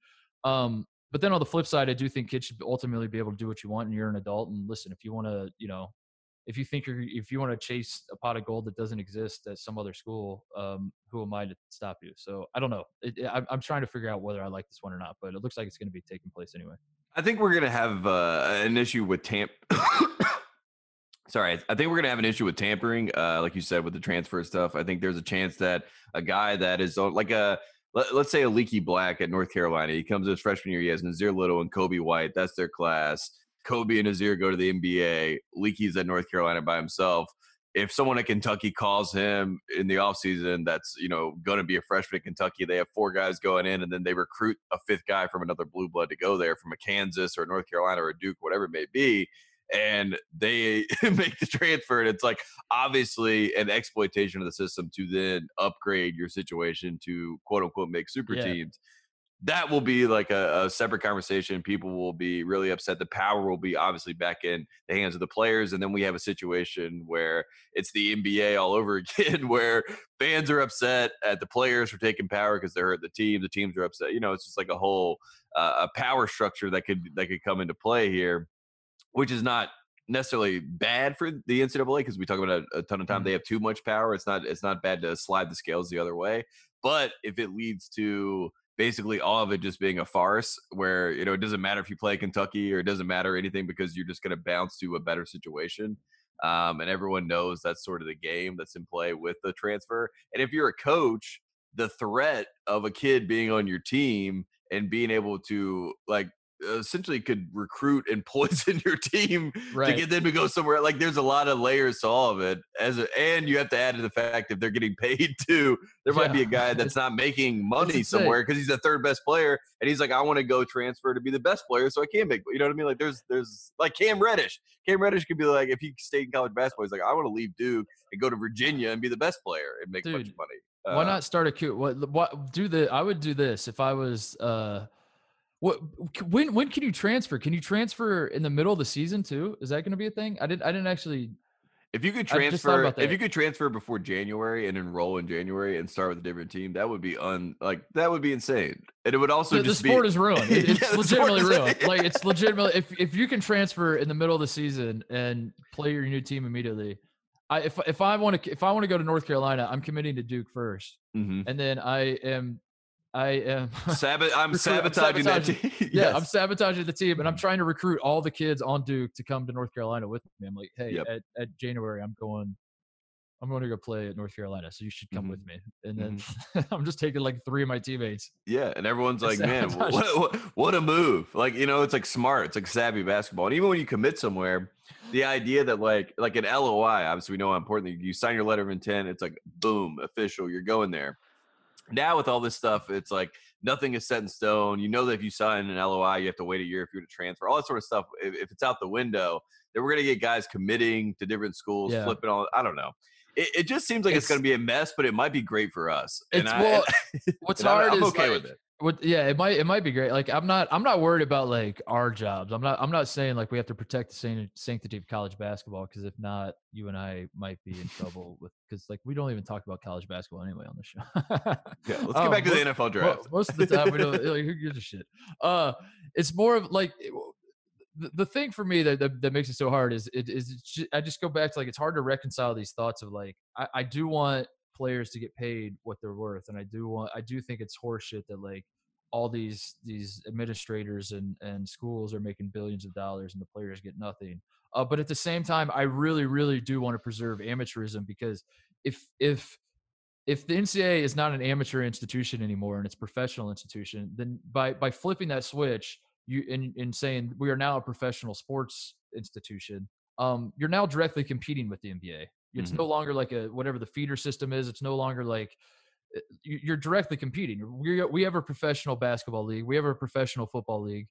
Um, but then on the flip side, I do think kids should ultimately be able to do what you want, and you're an adult. And listen, if you want to, you know, if you think you're if you want to chase a pot of gold that doesn't exist at some other school, um, who am I to stop you? So I don't know. It, it, I'm trying to figure out whether I like this one or not, but it looks like it's going to be taking place anyway. I think we're going to have uh, an issue with Tampa sorry, I think we're gonna have an issue with tampering, uh, like you said, with the transfer stuff. I think there's a chance that a guy that is like a let, us say a Leaky Black at North Carolina. He comes his freshman year. He has Nassir Little and Coby White. That's their class. Coby and Nassir go to the NBA. Leaky's at North Carolina by himself. If someone at Kentucky calls him in the offseason that's, you know, going to be a freshman at Kentucky, they have four guys going in and then they recruit a fifth guy from another blue blood to go there from a Kansas or North Carolina or Duke, whatever it may be and they make the transfer and it's like obviously an exploitation of the system to then upgrade your situation to quote unquote make super yeah. teams. That will be like a, a, separate conversation. People will be really upset. The power will be obviously back in the hands of the players and then we have a situation where it's the nba all over again where fans are upset at the players for taking power because they hurt the team the teams are upset. You know it's just like a whole uh, a power structure that could that could come into play here which is not necessarily bad for the NCAA because we talk about it a ton of time. Mm-hmm. They have too much power. It's not it's not bad to slide the scales the other way. But if it leads to basically all of it just being a farce where you know it doesn't matter if you play Kentucky or it doesn't matter anything because you're just going to bounce to a better situation. Um, and everyone knows that's sort of the game that's in play with the transfer. And if you're a coach, the threat of a kid being on your team and being able to like essentially could recruit and poison your team right. to get them to go somewhere. Like there's a lot of layers to all of it. As a, and you have to add to the fact if they're getting paid too, there might be a guy that's not making money somewhere because he's the third best player, and he's like, I want to go transfer to be the best player so I can make. You know what I mean? Like there's there's like Cam Reddish. Cam Reddish could be like if he stayed in college basketball, he's like, I want to leave Duke and go to Virginia and be the best player and make Dude, a bunch of money. Uh, why not start a cute? What what do the? I would do this if I was. uh what when when can you transfer? Can you transfer in the middle of the season too? Is that going to be a thing? I didn't I didn't actually. If you could transfer, if you could transfer before January and enroll in January and start with a different team, that would be un like that would be insane. And it would also the, just the sport be, is ruined. It, it's yeah, legitimately ruined. like it's legitimately if if you can transfer in the middle of the season and play your new team immediately, I if if I want to if I want to go to North Carolina, I'm committing to Duke 1st mm-hmm. and then I am I am Sabot- I'm sabotaging, sabotaging that team. Yeah, I'm sabotaging the team, and I'm trying to recruit all the kids on Duke to come to North Carolina with me. I'm like, hey, yep. at, at January, I'm going. I'm going to go play at North Carolina, so you should come mm-hmm. with me. And then mm-hmm. I'm just taking like three of my teammates. Yeah, and everyone's like, "Man, what, what, what a move!" Like you know, it's like smart, it's like savvy basketball. And even when you commit somewhere, the idea that like like an LOI, obviously we know how important you sign your letter of intent. It's like boom, official, you're going there now with all this stuff, it's like nothing is set in stone. You know that if you sign an LOI, you have to wait a year if you're to transfer. All that sort of stuff. If, if it's out the window, then we're gonna get guys committing to different schools, yeah. flipping all. I don't know. It, it just seems like it's, it's, gonna be a mess, but it might be great for us. And I, well, what's hard I'm, I'm okay like, with it. What, yeah, it might it might be great. Like I'm not I'm not worried about like our jobs. I'm not I'm not saying like we have to protect the sanctity of college basketball because if not, you and I might be in trouble with because like we don't even talk about college basketball anyway on the show. yeah, let's get um, back to the NFL draft. Most of the time we don't like who gives a shit. Uh, it's more of like the, the thing for me that, that, that makes it so hard is it is just, I just go back to like it's hard to reconcile these thoughts of like I, I do want players to get paid what they're worth. And I do want I do think it's horseshit that like all these these administrators and and schools are making billions of dollars and the players get nothing. Uh, but at the same time, I really really do want to preserve amateurism because if if if the NCAA is not an amateur institution anymore and it's professional institution, then by by flipping that switch, you in in saying we are now a professional sports institution, um, you're now directly competing with the NBA. It's mm-hmm. no longer like a whatever the feeder system is. It's no longer like uh, you're directly competing. We we have a professional basketball league. We have a professional football league.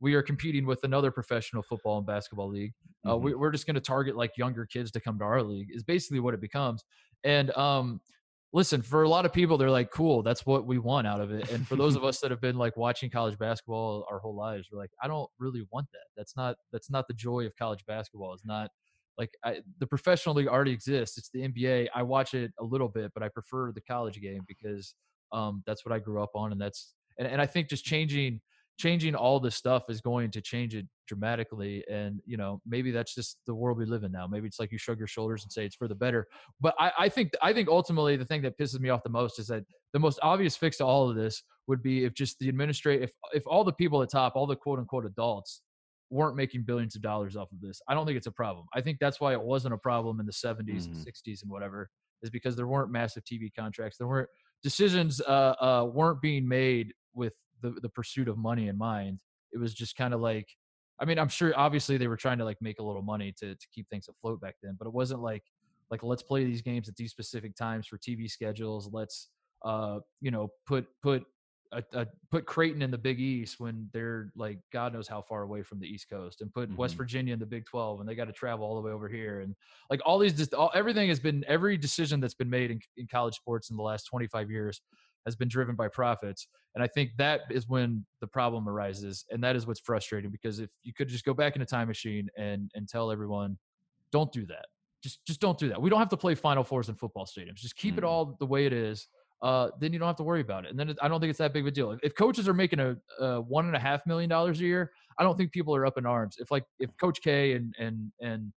We are competing with another professional football and basketball league. Uh, mm-hmm. we, we're just going to target like younger kids to come to our league. Is basically what it becomes. And um, listen, for a lot of people, they're like, "Cool, that's what we want out of it." And for those of us that have been like watching college basketball our whole lives, we're like, "I don't really want that. That's not that's not the joy of college basketball. It's not." Like I, the professional league already exists. It's the NBA. I watch it a little bit, but I prefer the college game because um, that's what I grew up on, and that's and, and I think just changing changing all this stuff is going to change it dramatically and you know maybe that's just the world we live in now maybe it's like you shrug your shoulders and say it's for the better but i, I think i think ultimately the thing that pisses me off the most is that the most obvious fix to all of this would be if just the administrative if if all the people at top all the quote unquote adults weren't making billions of dollars off of this. I don't think it's a problem. I think that's why it wasn't a problem in the 70s mm-hmm. and 60s and whatever, is because there weren't massive TV contracts. There weren't decisions uh, uh, weren't being made with the the pursuit of money in mind. It was just kind of like, I mean, I'm sure obviously they were trying to like make a little money to to keep things afloat back then, but it wasn't like like let's play these games at these specific times for TV schedules. Let's uh you know put put a, a, put Creighton in the Big East when they're like God knows how far away from the East Coast, and put mm-hmm. West Virginia in the Big Twelve, and they got to travel all the way over here, and like all these, just all, everything has been every decision that's been made in, in college sports in the last twenty five years has been driven by profits, and I think that is when the problem arises, and that is what's frustrating because if you could just go back in a time machine and and tell everyone, don't do that, just just don't do that. We don't have to play Final Fours in football stadiums. Just keep mm. it all the way it is uh, then you don't have to worry about it. And then it, I don't think it's that big of a deal. If, if coaches are making a, a, one and a half million dollars a year, I don't think people are up in arms. If like if Coach K and and and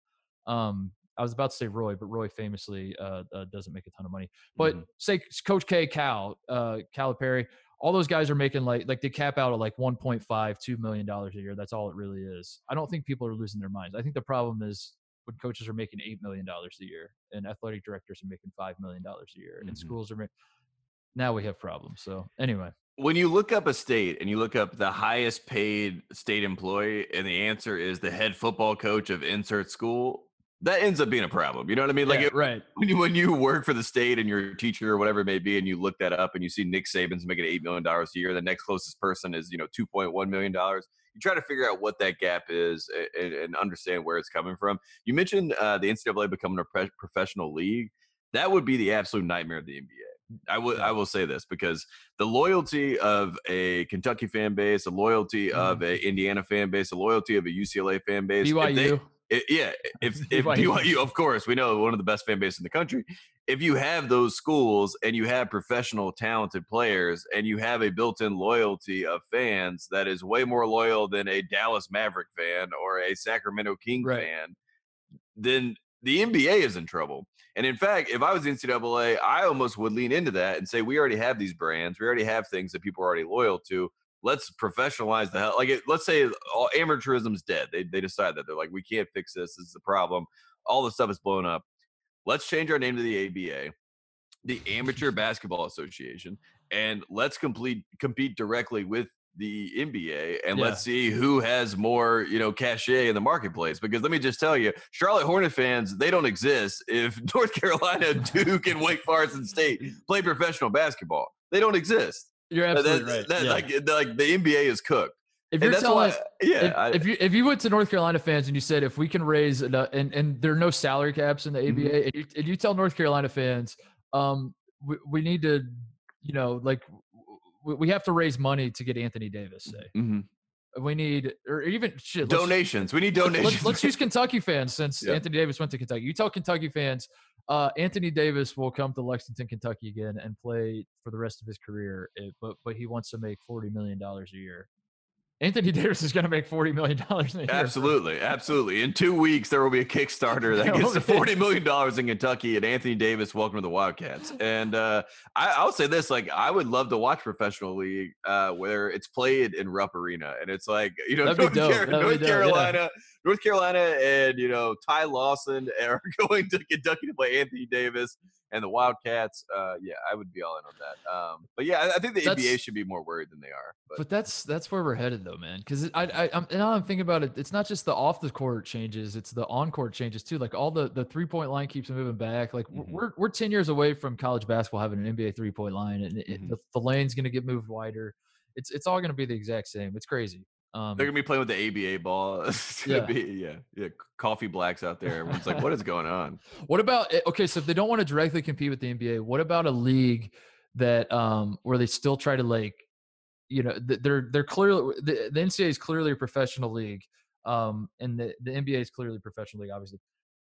um, I was about to say Roy, but Roy famously uh, uh, doesn't make a ton of money. But mm-hmm. say Coach K, Cal, uh, Calipari, all those guys are making like like they cap out at like 1.5, 2 million dollars a year. That's all it really is. I don't think people are losing their minds. I think the problem is when coaches are making eight million dollars a year and athletic directors are making five million dollars a year mm-hmm. and schools are making now we have problems. So anyway, when you look up a state and you look up the highest paid state employee, and the answer is the head football coach of insert school, that ends up being a problem. You know what I mean? Like, yeah, it, right. When you, when you work for the state and you're a teacher or whatever it may be, and you look that up and you see Nick Saban's making $8 million a year, the next closest person is, you know, $2.1 million. You try to figure out what that gap is and, and understand where it's coming from. You mentioned uh, the NCAA becoming a pre- professional league. That would be the absolute nightmare of the NBA I will I will say this because the loyalty of a Kentucky fan base, the loyalty mm-hmm. of a Indiana fan base, the loyalty of a UCLA fan base, BYU. They, it, yeah, if if BYU. BYU, of course, we know one of the best fan bases in the country. If you have those schools and you have professional, talented players, and you have a built-in loyalty of fans that is way more loyal than a Dallas Maverick fan or a Sacramento King right. fan, then the NBA is in trouble. And in fact, if I was NCAA, I almost would lean into that and say, we already have these brands, we already have things that people are already loyal to. Let's professionalize the hell. Like, it, let's say all amateurism's dead. They they decide that they're like, we can't fix this. This is the problem. All the stuff is blown up. Let's change our name to the ABA, the Amateur Basketball Association, and let's complete compete directly with the NBA and yeah. let's see who has more, you know, cachet in the marketplace. Because let me just tell you, Charlotte Hornet fans, they don't exist if North Carolina, Duke, and Wake Forest and State play professional basketball. They don't exist. You're absolutely that, right. That, yeah. like, like the NBA is cooked. If you're telling, why, yeah, if, I, if, you if you went to North Carolina fans and you said if we can raise and and there are no salary caps in the ABA, mm-hmm. and, you, and you tell North Carolina fans, um, we, we need to, you know, like we have to raise money to get Anthony Davis. Say mm-hmm. we need, or even shit, donations. We need donations. Let's, let's use Kentucky fans since yeah. Anthony Davis went to Kentucky. You tell Kentucky fans, uh, Anthony Davis will come to Lexington, Kentucky again and play for the rest of his career, eh, but but he wants to make forty million dollars a year. Anthony Davis is going to make forty million dollars. Absolutely, absolutely. In two weeks, there will be a Kickstarter that gets to forty million dollars in Kentucky, and Anthony Davis, welcome to the Wildcats. And uh, I, will say this: like, I would love to watch professional league uh, where it's played in Rupp Arena, and it's like you know North, Car- North Carolina, yeah. North Carolina, and you know Ty Lawson are going to Kentucky to play Anthony Davis and the Wildcats, uh, yeah, I would be all in on that. Um, but yeah, I, I think the that's, NBA should be more worried than they are. But, but that's that's where we're headed, though, man. Because I, I, I'm now I'm thinking about it. It's not just the off the court changes; it's the on court changes too. Like all the the three point line keeps moving back. Like mm-hmm. we're we're ten years away from college basketball having an NBA three point line, and mm-hmm. the, the lane's going to get moved wider. It's it's all going to be the exact same. It's crazy. Um, They're gonna be playing with the ABA ball. yeah. be yeah, yeah, coffee blacks out there. Everyone's like, "What is going on?" What about eh, okay? So if they don't want to directly compete with the NBA, what about a league that um where they still try to like, you know, they're they're clearly the, the NCAA is clearly a professional league, um, and the the NBA is clearly a professional league, obviously.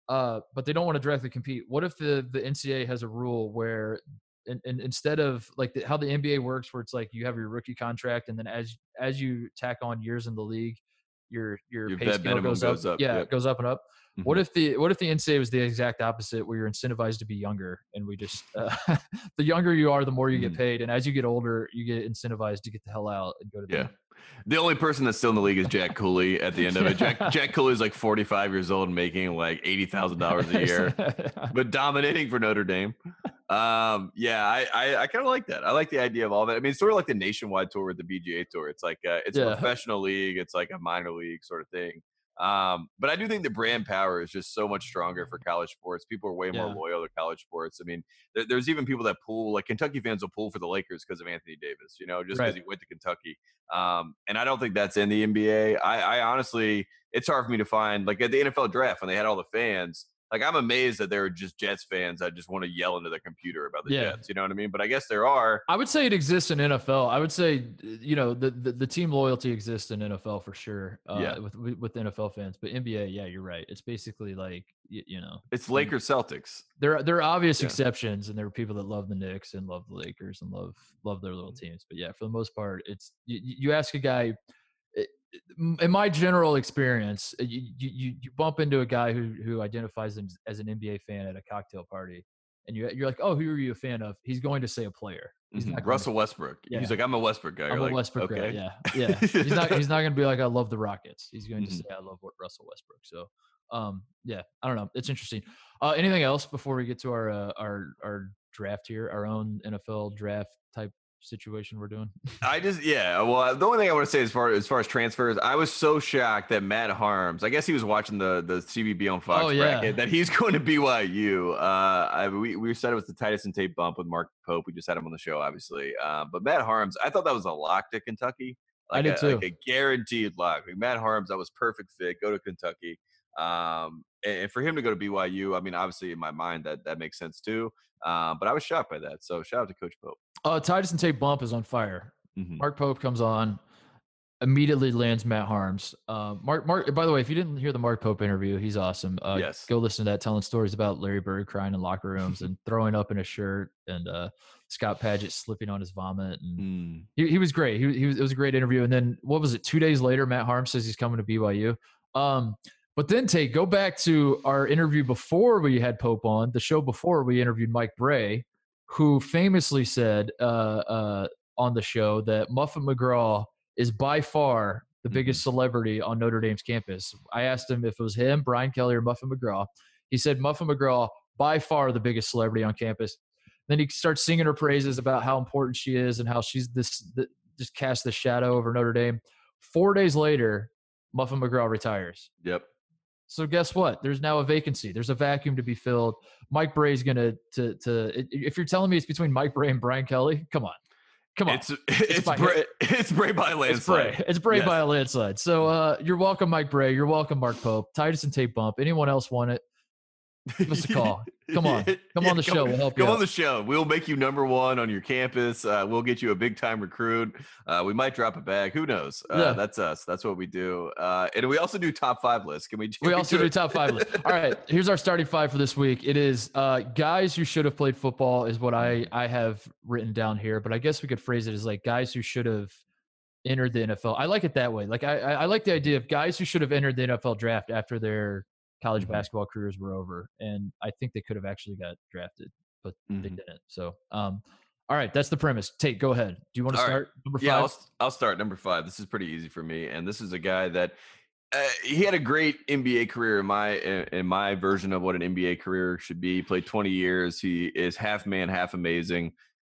Uh, but they don't want to directly compete. What if the the NCAA has a rule where and, and instead of like the, how the NBA works, where it's like you have your rookie contract, and then as as you tack on years in the league, your your, your pay scale goes, goes up. up. Yeah, yep. it goes up and up. Mm-hmm. What if the what if the NCAA was the exact opposite, where you're incentivized to be younger, and we just uh, the younger you are, the more you mm-hmm. get paid, and as you get older, you get incentivized to get the hell out and go to yeah. The only person that's still in the league is Jack Cooley at the end of it. Jack Jack Cooley is like 45 years old and making like eighty thousand dollars a year, but dominating for Notre Dame. Um, yeah, I I, I kind of like that. I like the idea of all that. I mean, it's sort of like the nationwide tour with the PGA tour. It's like uh, it's a professional league. It's like a minor league sort of thing. Um, but I do think the brand power is just so much stronger for college sports. People are way more loyal to college sports. I mean, there, there's even people that pull, like Kentucky fans will pull for the Lakers because of Anthony Davis, you know, just because Right. he went to Kentucky. Um, and I don't think that's in the NBA. I, I honestly, it's hard for me to find, like at the NFL draft when they had all the fans, like I'm amazed that there are just Jets fans that just want to yell into their computer about the Yeah. Jets. You know what I mean? But I guess there are. I would say it exists in NFL. I would say you know the the, the team loyalty exists in NFL for sure. Uh, Yeah. with with NFL fans, but NBA, yeah, you're right. It's basically like you, you know It's. Lakers Celtics. there are there are obvious Yeah. exceptions, and there are people that love the Knicks and love the Lakers and love love their little teams. But yeah, for the most part, it's you you ask a guy. It- it- m- In my general experience, uh, you, you you bump into a guy who who identifies him as an NBA fan at a cocktail party, and you you're like, oh, who are you a fan of? He's going to say a player. He's Mhm. not Russell Westbrook. Yeah. He's like, I'm a Westbrook guy. I'm You're a like, Westbrook guy. Yeah, yeah. He's not. He's not going to be like, I love the Rockets. He's going to Mhm. say, I love what Russell Westbrook. So, um, yeah, I don't know. It's interesting. Uh, anything else before we get to our uh, our our draft here, our own NFL draft type situation we're doing? I just yeah. Well, the only thing I want to say as far as far as transfers, I was so shocked that Matt Haarms. I guess he was watching the the CBB on Fox Oh, yeah. bracket that he's going to BYU. Uh, I, we we said it was the Titus and Tate bump with Mark Pope. We just had him on the show, obviously. Uh, but Matt Haarms, I thought that was a lock to Kentucky. I Like did a, too. Like a guaranteed lock. Like Matt Haarms, that was perfect fit. Go to Kentucky. Um, and, and for him to go to BYU, I mean, obviously in my mind that that makes sense too. Um, but I was shocked by that. So shout out to Coach Pope. Uh, Titus and Tate bump is on fire. Mhm. Mark Pope comes on, immediately lands Matt Haarms. Uh, Mark, Mark. By the way, if you didn't hear the Mark Pope interview, he's awesome. Uh, Yes. go listen to that, telling stories about Larry Bird crying in locker rooms and throwing up in a shirt, and uh, Scott Padgett slipping on his vomit, and Mm. he, he was great. He, he was it was a great interview. And then what was it? Two days later, Matt Haarms says he's coming to BYU. Um, but then Tate, go back to our interview before we had Pope on the show before we interviewed Mike Brey, who famously said uh, uh, on the show that Muffin McGraw is by far the biggest celebrity on Notre Dame's campus. I asked him if it was him, Brian Kelly, or Muffin McGraw. He said Muffin McGraw by far the biggest celebrity on campus. Then he starts singing her praises about how important she is and how she's this th- just cast the shadow over Notre Dame. Four days later, Muffin McGraw retires. Yep. So guess what? There's now a vacancy. There's a vacuum to be filled. Mike Brey's gonna to to. If you're telling me it's between Mike Brey and Brian Kelly, come on, come on. It's it's by- Brey, it's Brey by It's Brey. landslide. It's Brey Yes. by a landslide. So uh, you're welcome, Mike Brey. You're welcome, Mark Pope. Titus and Tate Bump. Anyone else want it? Give us a call. Come on. Come on the show. We'll help you. Come on the show. We'll make you number one on your campus. Uh, we'll get you a big time recruit. Uh, we might drop a bag. Who knows? Uh, Yeah. That's us. That's what we do. Uh, and we also do top five lists. Can we? Can We also do it? top five. list. All right, here's our starting five for this week. It is uh, guys who should have played football is what I I have written down here, but I guess we could phrase it as like guys who should have entered the NFL. I like it that way. Like I I like the idea of guys who should have entered the NFL draft after their college Mhm. basketball careers were over, and I think they could have actually got drafted, but they Mhm. didn't. So um, all right, that's the premise. Tate, go ahead. Do you want to All right. start number Yeah, I'll, five? I'll start number five. This is pretty easy for me, and this is a guy that uh, he had a great NBA career in my in in my version of what an NBA career should be. He played 20 years. He is half man, half amazing.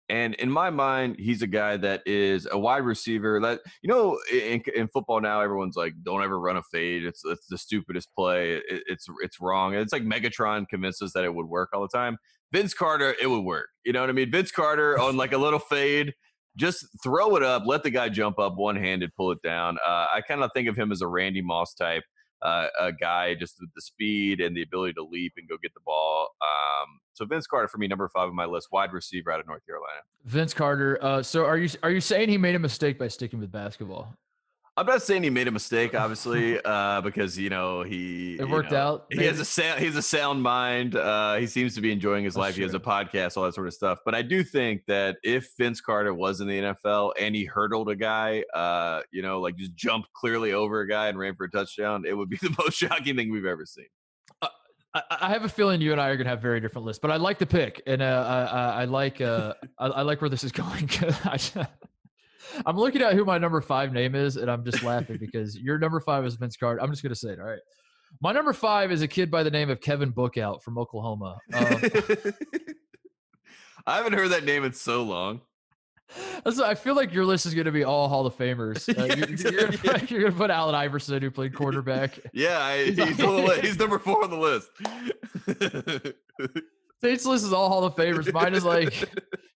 And in my mind, he's a guy that is a wide receiver. That you know, in, in football now, everyone's like, "Don't ever run a fade. It's it's the stupidest play. It, it's it's wrong." It's like Megatron convinced us that it would work all the time. Vince Carter, it would work. You know what I mean? Vince Carter on like a little fade, just throw it up, let the guy jump up one handed, pull it down. Uh, I kind of think of him as a Randy Moss type uh, a guy, just with the speed and the ability to leap and go get the ball. Um, so Vince Carter for me, number five on my list, wide receiver out of North Carolina. Vince Carter. Uh, so are you are you saying he made a mistake by sticking with basketball? I'm not saying he made a mistake, obviously, uh, because you know he It worked know, out. He has a sound. He has a sound mind. Uh, he seems to be enjoying his That's life. He has a podcast, all that sort of stuff. But I do think that if Vince Carter was in the NFL and he hurdled a guy, uh, you know, like just jumped clearly over a guy and ran for a touchdown, it would be the most shocking thing we've ever seen. I, I have a feeling you and I are gonna have very different lists, but I like the pick, and uh, I, I, I like uh, I, I like where this is going. I, am looking at who my number five name is, and I'm just laughing because your number five is Vince Carter. I'm just gonna say it. All right, my number five is a kid by the name of Kevin Bookout from Oklahoma. Um, I haven't heard that name in so long. I feel like your list is going to be all Hall of Famers. Uh, you're, you're, gonna put, you're, gonna put, Allen Iverson, who played quarterback. Yeah, I, he's, he's, he's, number four on the list. Saints list is all Hall of Famers. Mine is like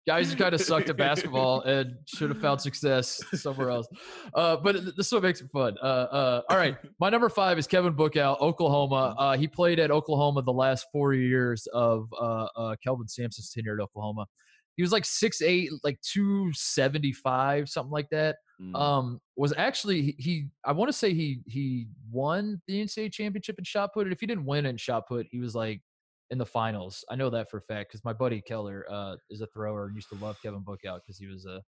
guys who kind of sucked at basketball and should have found success somewhere else. Uh, but this is what makes it fun. Uh, uh, all right, my number five is Kevin Bookout, Oklahoma. Uh, he played at Oklahoma the last four years of uh, uh, Kelvin Sampson's tenure at Oklahoma. He was like six eight, like two seventy five, something like that. Mm. Um, was actually he, he I want to say he he won the NCAA championship in shot put. And if he didn't win in shot put, he was like in the finals. I know that for a fact because my buddy Keller uh, is a thrower and used to love Kevin Bookout because he was a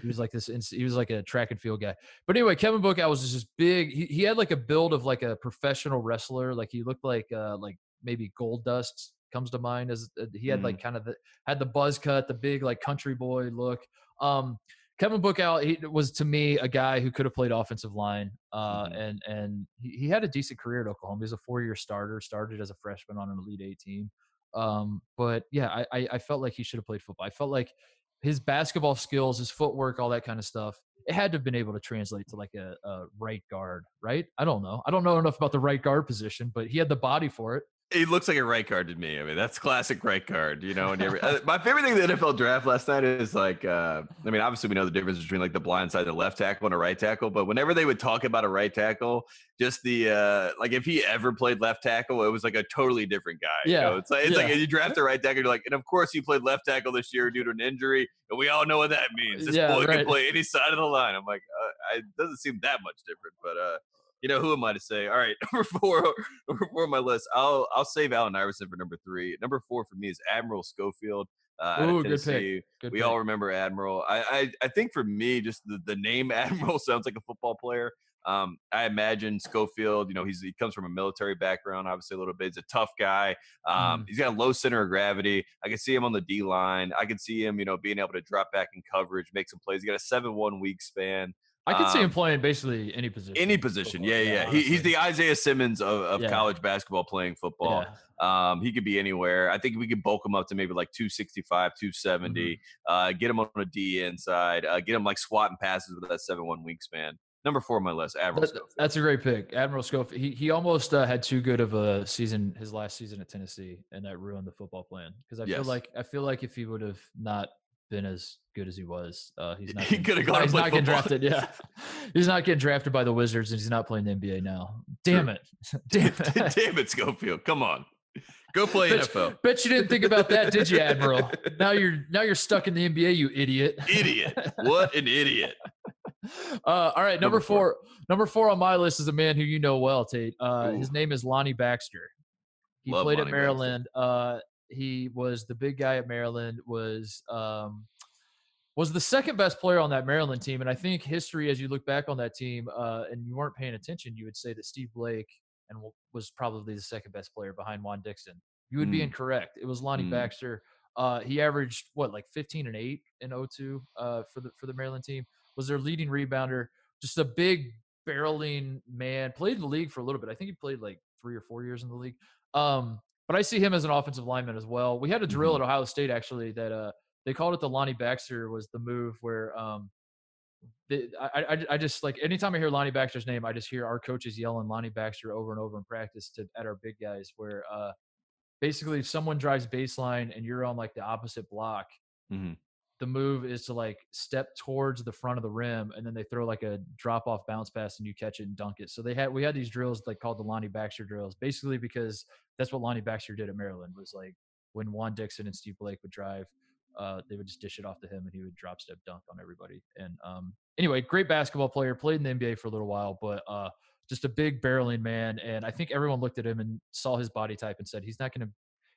he was like this he was like a track and field guy. But anyway, Kevin Bookout was just big. He, he had like a build of like a professional wrestler. Like he looked like uh, like maybe Goldust comes to mind as uh, he had mm. like kind of the had the buzz cut, the big like country boy look. Um, Kevin Bookout he was to me a guy who could have played offensive line, uh, mm-hmm. and and he, he, had a decent career at Oklahoma. He was a four-year starter, started as a freshman on an Elite Eight team. Um, but yeah, I, I felt like he should have played football. I felt like his basketball skills, his footwork, all that kind of stuff, it had to have been able to translate to like a, a right guard, right? I don't know. I don't know enough about the right guard position, but he had the body for it. He looks like a right guard to me. I mean, that's classic right guard, you know. And every, uh, my favorite thing in the NFL draft last night is like, uh, I mean, obviously we know the difference between like the blind side, the left tackle, and a right tackle. But whenever they would talk about a right tackle, just the uh, like if he ever played left tackle, it was like a totally different guy. Yeah, you know? it's like it's yeah. like you draft a right tackle, you're like, and of course he played left tackle this year due to an injury, and we all know what that means. This yeah, boy right. can play any side of the line. I'm like, uh, it doesn't seem that much different, but uh, you know, who am I to say? All right, number four, number four on my list. I'll I'll save Allen Iverson for number three. Number four for me is Admiral Schofield. Uh, Ooh, good pick. Good we pick. all remember Admiral. I, I I think for me, just the, the name Admiral sounds like a football player. Um, I imagine Schofield, you know, he's he comes from a military background, obviously a little bit. He's a tough guy. Um, mm. He's got a low center of gravity. I can see him on the D line. I can see him, you know, being able to drop back in coverage, make some plays. He got a seven-one wingspan. I could um, see him um, playing basically any position. Any position, yeah, yeah. He, he's the Isaiah Simmons of, of yeah. college basketball playing football. Yeah. Um, he could be anywhere. I think we could bulk him up to maybe like 265, 270. Mm-hmm. Uh, get him on a D inside. Uh, get him like swatting passes with that seven one wingspan. Number four on my list, Admiral that, That's a great pick, Admiral Schofield. He he almost uh, had too good of a season his last season at Tennessee, and that ruined the football plan. Because I yes. feel like I feel like if he would have not been as good as he was. Uh, he's not. He could have gone. He's not getting drafted. Yeah, he's not getting drafted by the Wizards, and he's not playing the NBA now. Damn it! Damn it! Damn it, Schofield! Come on, go play bet, NFL. Bet you didn't think about that, did you, Admiral? now you're now you're stuck in the NBA, you idiot. Idiot! What an idiot! Uh, all right, number, number four. four. Number four on my list is a man who you know well, Tate. Uh, his name is Lonnie Baxter. He Love played Lonnie at Maryland. Uh, he was the big guy at Maryland. Was um, was the second best player on that Maryland team. And I think history, as you look back on that team, uh, and you weren't paying attention, you would say that Steve Blake and was probably the second best player behind Juan Dixon. You would mm. be incorrect. It was Lonnie mm. Baxter. Uh, he averaged what like 15 and 8 in 02 uh, for the for the Maryland team. Was their leading rebounder. Just a big barreling man. Played in the league for a little bit. I think he played like three or four years in the league. Um, but I see him as an offensive lineman as well. We had a drill mm-hmm. at Ohio State actually that uh, they called it the Lonnie Baxter was the move where um, the, I, I, I just like anytime I hear Lonnie Baxter's name, I just hear our coaches yelling Lonnie Baxter over and over in practice to at our big guys. Where uh, basically, if someone drives baseline and you're on like the opposite block, mm-hmm. The move is to like step towards the front of the rim, and then they throw like a drop off bounce pass, and you catch it and dunk it. So they had we had these drills like called the Lonnie Baxter drills, basically because that's what Lonnie Baxter did at Maryland was like when Juan Dixon and Steve Blake would drive uh, they would just dish it off to him and he would drop step dunk on everybody. And um, anyway, great basketball player, played in the NBA for a little while, but uh, just a big barreling man. And I think everyone looked at him and saw his body type and said he's not to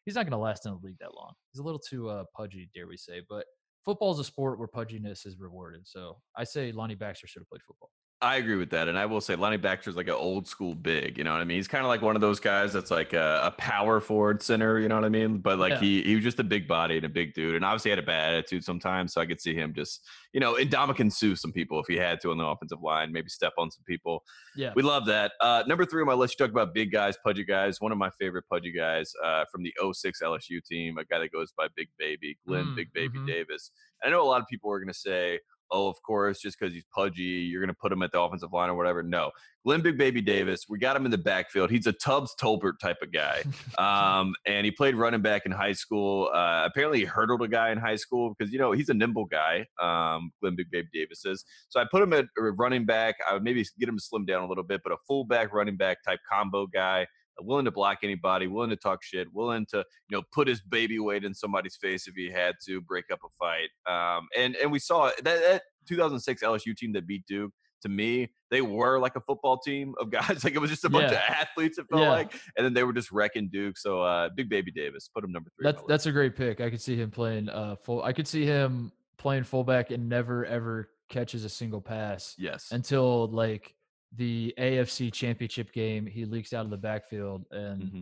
he's not to last in the league that long. He's a little too uh, pudgy, dare we say. But football is a sport where pudginess is rewarded. So I say Lonnie Baxter should have played football. I agree with that, and I will say Lonnie Baxter's like an old school big. You know what I mean? He's kind of like one of those guys that's like a, a, power forward center. You know what I mean? But like yeah. he he was just a big body and a big dude, and obviously had a bad attitude sometimes. So I could see him just you know Indomitian sue some people if he had to on the offensive line, maybe step on some people. Yeah, we love that. Uh, number three on my list, you talk about big guys, pudgy guys. One of my favorite pudgy guys uh, from the 06 LSU team, a guy that goes by Big Baby, Glenn mm, Big Baby mm-hmm. Davis. I know a lot of people are going to say oh, of course, just because he's pudgy, you're going to put him at the offensive line or whatever. No, Glenn Big Baby Davis, we got him in the backfield. He's a Tubbs Tolbert type of guy. Um, and he played running back in high school. Uh, apparently, he hurdled a guy in high school because, you know, he's a nimble guy, um, Glenn Big Baby Davis is. So I put him at running back. I would maybe get him to slim down a little bit, but a fullback running back type combo guy willing to block anybody, willing to talk shit, willing to you know put his baby weight in somebody's face if he had to break up a fight. Um, and and we saw that, that 2006 LSU team that beat Duke. To me, they were like a football team of guys. Like it was just a bunch yeah. of athletes. It felt yeah. like, and then they were just wrecking Duke. So, uh, Big Baby Davis, put him number three. That's that's a great pick. I could see him playing uh full. I could see him playing fullback and never ever catches a single pass. Yes. Until like the AFC championship game, he leaks out of the backfield and mm-hmm.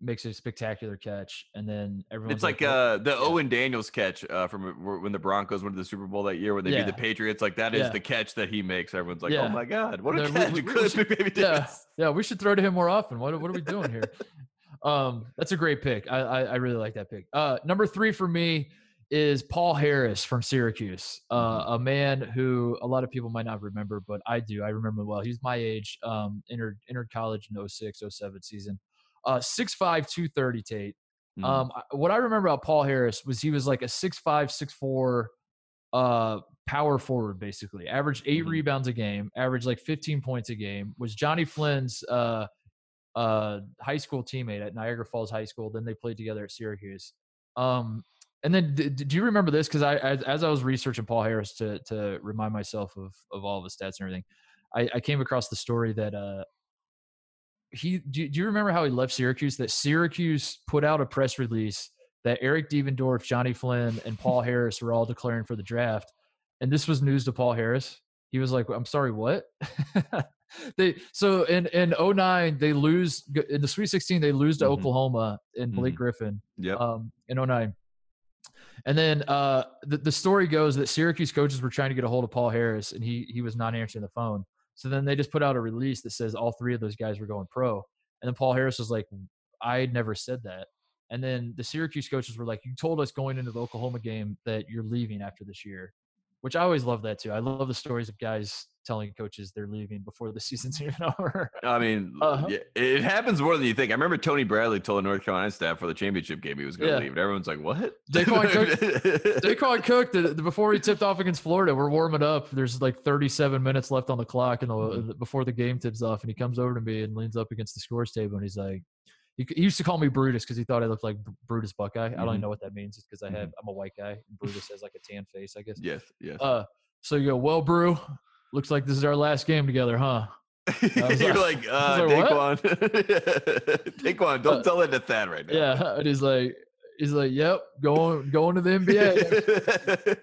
makes a spectacular catch. And then everyone. It's like, like uh, the yeah. Owen Daniels catch uh, from uh, when the Broncos went to the Super Bowl that year when they yeah. beat the Patriots. Like that is yeah. the catch that he makes. Everyone's like, oh my God, what a catch. We, we, we should, baby yeah, yeah, we should throw to him more often. What, what are we doing here? um, that's a great pick. I, I, I really like that pick. Uh, number three for me is Paul Harris from Syracuse, uh, mm-hmm. a man who a lot of people might not remember, but I do. I remember well. He's my age. Um, entered entered college in 06, 07 season. Uh, 6'5", 230 Tate. Mm-hmm. Um, what I remember about Paul Harris was he was like a 6'5", 6'4", uh, power forward basically. Averaged 8 mm-hmm. rebounds a game. Averaged like fifteen points a game. Was Jonny Flynn's uh, uh, high school teammate at Niagara Falls High School. Then they played together at Syracuse. Um, and then, do you remember this? Because I, as, as, I was researching Paul Harris to to remind myself of of all of his stats and everything, I, I came across the story that uh, he. Do, do you remember how he left Syracuse? That Syracuse put out a press release that Eric Devendorf, Jonny Flynn, and Paul Harris were all declaring for the draft, and this was news to Paul Harris. He was like, "I'm sorry, what?" they so in in 09 they lose in the Sweet 16 they lose to mm-hmm. Oklahoma in Blake mm-hmm. Griffin. Yeah. Um, in 09 and then uh, the, the story goes that Syracuse coaches were trying to get a hold of Paul Harris, and he he was not answering the phone. So then they just put out a release that says all three of those guys were going pro. And then Paul Harris was like, "I never said that." And then the Syracuse coaches were like, "You told us going into the Oklahoma game that you're leaving after this year," which I always love that too. I love the stories of guys telling coaches they're leaving before the season's even over. I mean, uh-huh. it happens more than you think. I remember Tony Bradley told the North Carolina staff for the championship game he was going to yeah. leave, and everyone's like, "What?" Daequan Cook, Daequan Cook, the, the, before he tipped off against Florida, we're warming up. There's like 37 minutes left on the clock, and mm-hmm. before the game tips off, and he comes over to me and leans up against the scores table, and he's like. He, he used to call me Brutus because he thought I looked like Brutus Buckeye. Mm-hmm. I don't even mm-hmm. know what that means. It's because I have mm-hmm. I'm a white guy. And Brutus has like a tan face, I guess. Yes, yes. Uh, so you go, well, Brew, looks like this is our last game together, huh? You're like, like uh, Daequan. Daequan, don't uh, tell it to Thad right now. Yeah, and he's like, he's like, yep, going going to the NBA.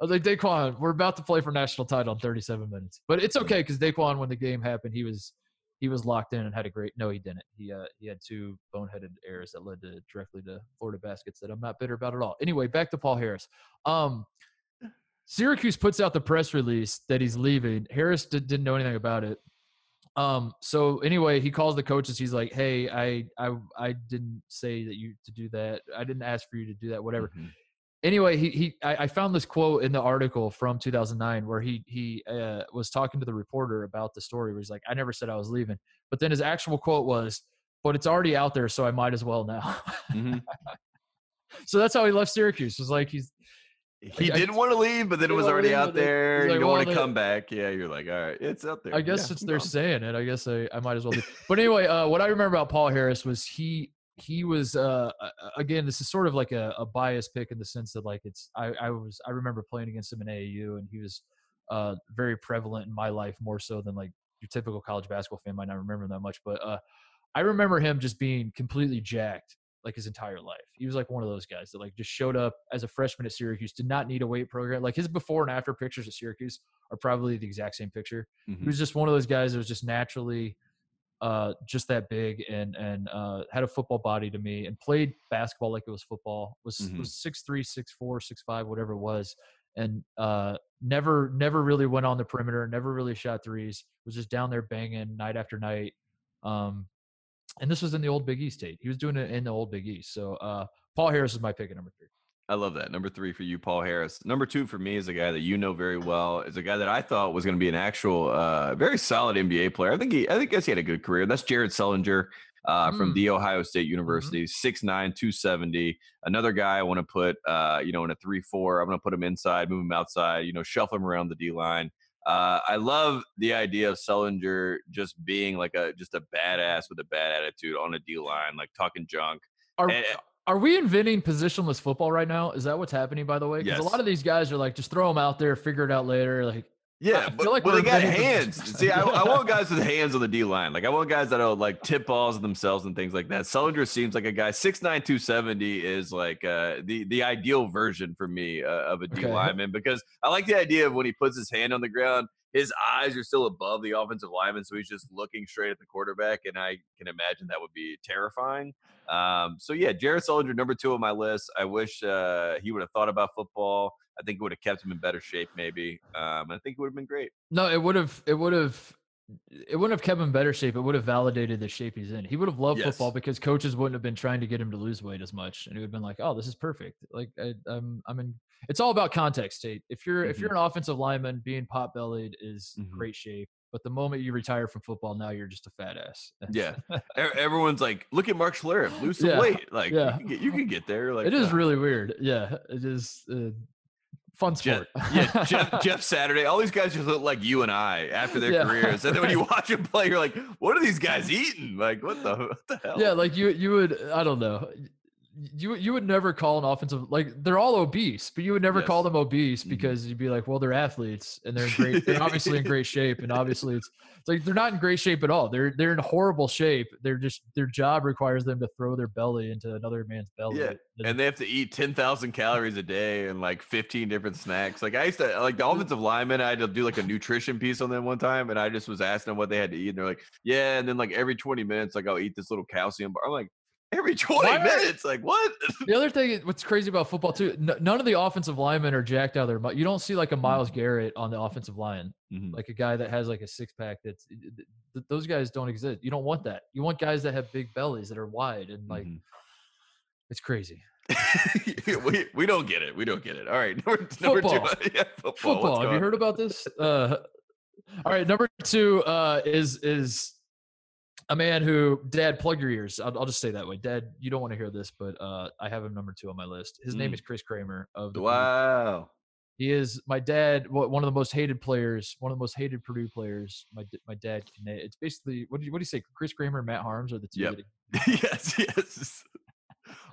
I was like, Daequan, we're about to play for national title in 37 minutes, but it's okay because Daequan, when the game happened, he was he was locked in and had a great. No, he didn't. He uh, he had two boneheaded errors that led to directly to Florida baskets that I'm not bitter about at all. Anyway, back to Paul Harris. Um, Syracuse puts out the press release that he's leaving. Harris did, not know anything about it. Um, so anyway, he calls the coaches. He's like, "Hey, I, I, I didn't say that you to do that. I didn't ask for you to do that. Whatever." Mm-hmm. Anyway, he, he, I, I, found this quote in the article from 2009 where he, he uh, was talking to the reporter about the story. Where he's like, "I never said I was leaving," but then his actual quote was, "But it's already out there, so I might as well now." Mm-hmm. so that's how he left Syracuse. It was like he's he I, didn't want to leave, but then it was already out there. Like, you don't well, want to come back. Yeah, you're like, all right, it's out there. I guess yeah, they're saying it. I guess I, I might as well. Do. but anyway, uh, what I remember about Paul Harris was he he was uh, again this is sort of like a, a bias pick in the sense that like it's I, I was I remember playing against him in AAU and he was uh, very prevalent in my life more so than like your typical college basketball fan might not remember that much. But uh, I remember him just being completely jacked like his entire life. He was like one of those guys that like just showed up as a freshman at Syracuse, did not need a weight program. Like his before and after pictures at Syracuse are probably the exact same picture. Mhm. He was just one of those guys that was just naturally uh, just that big and and uh, had a football body to me and played basketball like it was football. Was Mhm. was six three, six four, six five, whatever it was, and uh, never never really went on the perimeter. Never really shot threes. Was just down there banging night after night. Um, and this was in the old Big East state. He was doing it in the old Big East. So uh, Paul Harris is my pick at number three. I love that. Number three for you, Paul Harris. Number two for me is a guy that you know very well. Is a guy that I thought was going to be an actual, uh, very solid NBA player. I think he, I think guess he had a good career. That's Jared Sullinger uh, from Mm. the Ohio State University, 6'9", 270. Another guy I want to put, uh, you know, in a three-four. I'm going to put him inside, move him outside. You know, shuffle him around the D line. Uh, I love the idea of Sullinger just being like a just a badass with a bad attitude on a D line, like talking junk. Are And- are we inventing positionless football right now? Is that what's happening? By the way, because Yes. a lot of these guys are like, just throw them out there, figure it out later. Like, Yeah, I but, like we're they got hands. See, I, I want guys with hands on the D line. Like I want guys that'll like tip balls themselves and things like that. Sullinger seems like a guy 6'9", 270 is like uh, the the ideal version for me uh, of a D Okay. lineman because I like the idea of when he puts his hand on the ground, his eyes are still above the offensive lineman, so he's just looking straight at the quarterback, and I can imagine that would be terrifying. Um, so yeah, Jared Sullinger, number two on my list. I wish uh, he would have thought about football. I think it would have kept him in better shape, maybe. Um, I think it would have been great. no, it would have, it would have, it wouldn't have kept him in better shape. It would have validated the shape he's in. He would have loved Yes. football because coaches wouldn't have been trying to get him to lose weight as much, and he would have been like, "Oh, this is perfect." Like, I, I'm, I'm in. It's all about context, Tate. If you're, if you're an offensive lineman, being pot bellied is Mhm. great shape. But the moment you retire from football, now you're just a fat ass. Yeah. Everyone's like, look at Mark Schlereth, lose some Yeah, weight. Like, yeah. you, can get, you can get there. Like, it is uh, really weird. Yeah, it is uh, fun Jeff, yeah, Jeff, Jeff Saturday. All these guys just look like you and I after their Yeah. careers, and then when you watch them play, you're like, "What are these guys eating? Like, what the what the hell?" yeah, like you, you would. I don't know. You you would never call an offensive like they're all obese, but you would never call them obese Mhm. because you'd be like, well, they're athletes and they're in great. They're obviously in great shape, and obviously it's, it's like they're not in great shape at all. They're they're in horrible shape. They're just their job requires them to throw their belly into another man's belly. Yeah, And- they have to eat ten thousand calories a day and like fifteen different snacks. Like I used to like the offensive linemen. I had to do like a nutrition piece on them one time, and I just was asking them what they had to eat, and they're like, "Yeah." And then like every twenty minutes, like I'll eat this little calcium bar. I'm like, every twenty Why are- minutes, like what? The other thing, is- what's crazy about football too, n- none of the offensive linemen are jacked out of their. You don't see like a Myles Garrett on the offensive line, Mhm. like a guy that has like a six pack. That's th- th- those guys don't exist. You don't want that. You want guys that have big bellies that are wide and like Mhm. it's crazy. we we don't get it. We don't get it. All right, number, number two. Football. yeah, football. Football. Have you heard about this? Uh, all right, number two uh, is is a man who, Dad, plug your ears. I'll, I'll just say that way, Dad. You don't want to hear this, but uh, I have him number two on my list. His name Mm. is Chris Kramer of the Purdue Wow. He is my dad. One of the most hated players. One of the most hated Purdue players. My my dad. can It's basically what do you what do you say? Chris Kramer, and Matt Haarms are the two. Yep. yes, yes.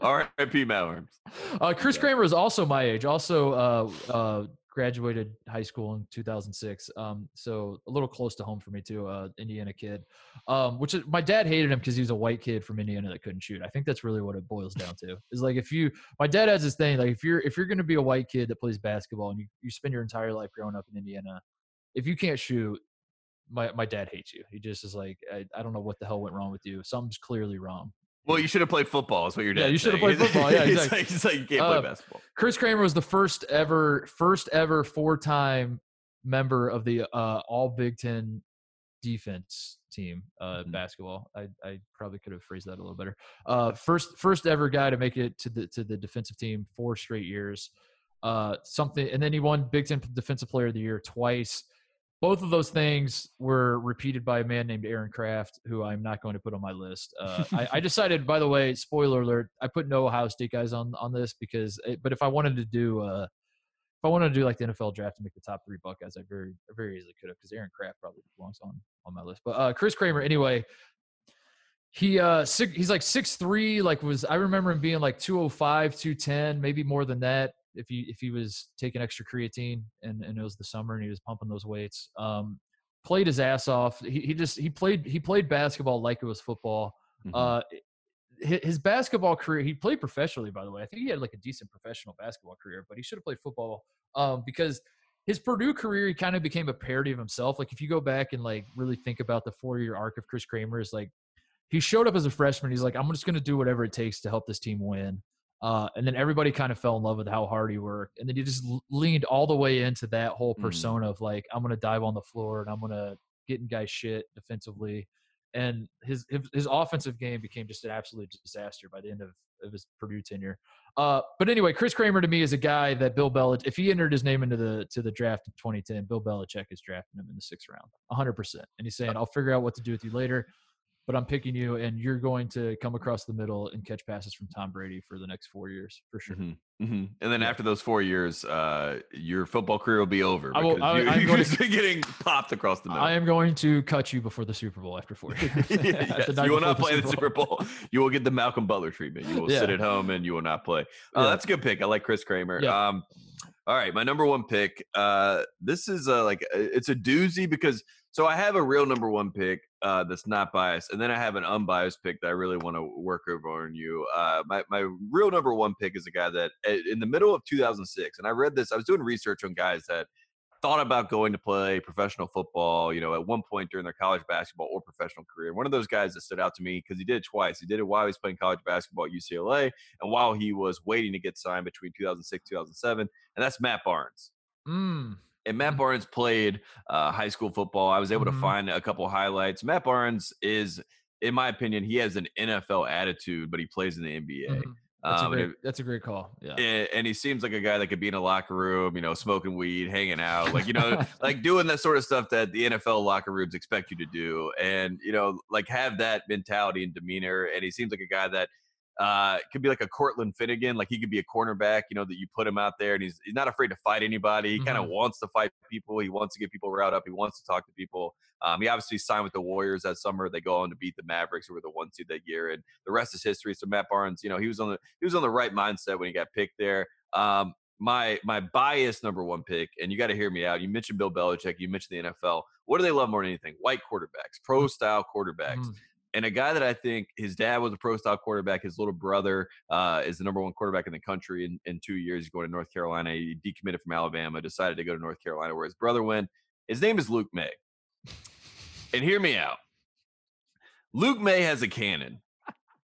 R.I.P. Matt Arms. Uh, Chris Yeah. Kramer is also my age. Also uh, uh, graduated high school in 2006. Um, so a little close to home for me too. Uh, Indiana kid. Um, which is my dad hated him because he was a white kid from Indiana that couldn't shoot. I think that's really what it boils down to. Is like if you, my dad has this thing like if you're if you're going to be a white kid that plays basketball and you, you spend your entire life growing up in Indiana, if you can't shoot. My, my dad hates you. He just is like, I, I don't know what the hell went wrong with you. Something's clearly wrong. Well, you should have played football. Is what your dad. Yeah, you should have played football. Yeah, it's, exactly. like, it's like you can't play Uh, basketball. Chris Kramer was the first ever, first ever four-time member of the uh, All Big Ten defense team uh, Mhm. basketball. I, I probably could have phrased that a little better. Uh, first, first ever guy to make it to the to the defensive team four straight years. Uh, something, and then he won Big Ten Defensive Player of the Year twice. Both of those things were repeated by a man named Aaron Craft, who I'm not going to put on my list. Uh, I, I decided, by the way, spoiler alert, I put no Ohio State guys on on this because, it, but if I wanted to do, uh, if I wanted to do like the NFL draft and make the top three Buckeyes, I very, I very easily could have because Aaron Craft probably belongs on on my list. But uh, Chris Kramer, anyway, he uh six, he's like six three, like was I remember him being like 205, 210, maybe more than that if he if he was taking extra creatine and, and it was the summer and he was pumping those weights. Um played his ass off. He he just he played he played basketball like it was football. Mhm. Uh his, his basketball career, he played professionally, by the way. I think he had like a decent professional basketball career, but he should have played football um, because his Purdue career, he kind of became a parody of himself. Like if you go back and like really think about the four year arc of Chris Kramer, is like he showed up as a freshman. He's like, I'm just going to do whatever it takes to help this team win. Uh, and then everybody kind of fell in love with how hard he worked. And then he just leaned all the way into that whole mm. persona mm. of like, I'm going to dive on the floor and I'm going to get in guys shit defensively. And his, his, his offensive game became just an absolute disaster by the end of, of his Purdue tenure. Uh, but anyway, Chris Kramer to me is a guy that Bill Belichick, if he entered his name into the to the draft in 2010, Bill Belichick is drafting him in the sixth round, 100. percent And he's saying, "I'll figure out what to do with you later." But I'm picking you, and you're going to come across the middle and catch passes from Tom Brady for the next four years for sure. Mm-hmm. Mm-hmm. And then yeah. after those four years, uh, your football career will be over. I will, I, you, are just getting popped across the middle. I am going to cut you before the Super Bowl after four years. yes, you will not play the Super, the Super Bowl. You will get the Malcolm Butler treatment. You will yeah. sit at home and you will not play. Uh, yeah. That's a good pick. I like Chris Kramer. Um, all right, my number one pick. Uh, this is a, like it's a doozy because so I have a real number one pick uh, that's not biased, and then I have an unbiased pick that I really want to work over on you. Uh, my my real number one pick is a guy that in the middle of 2006, and I read this. I was doing research on guys that thought about going to play professional football, you know, at one point during their college basketball or professional career. One of those guys that stood out to me because he did it twice. He did it while he was playing college basketball at UCLA and while he was waiting to get signed between 2006 2007, and that's Matt Barnes. Mm. And Matt mm. Barnes played uh, high school football. I was able mm-hmm. to find a couple highlights. Matt Barnes is, in my opinion, he has an NFL attitude, but he plays in the NBA. Mm-hmm. That's, um, a great, that's a great call. Yeah. And, he seems like a guy that could be in a locker room, you know, smoking weed, hanging out, like, you know, like doing that sort of stuff that the NFL locker rooms expect you to do. And, you know, like have that mentality and demeanor. And he seems like a guy that uh, could be like a Cortland Finnegan, like he could be a cornerback, you know, that you put him out there and he's he's not afraid to fight anybody. He mm-hmm. kind of wants to fight people. He wants to get people riled up. He wants to talk to people. Um, he obviously signed with the Warriors that summer. They go on to beat the Mavericks, who were the one seed that year, and the rest is history. So Matt Barnes, you know, he was on the he was on the right mindset when he got picked there. Um, my my bias number one pick, and you got to hear me out. You mentioned Bill Belichick. You mentioned the NFL. What do they love more than anything? White quarterbacks, pro style quarterbacks. Mm and a guy that I think his dad was a pro style quarterback. His little brother uh, is the number one quarterback in the country in, in two years. He's going to North Carolina. He decommitted from Alabama, decided to go to North Carolina where his brother went. His name is Luke Maye. and hear me out. Luke Maye has a cannon,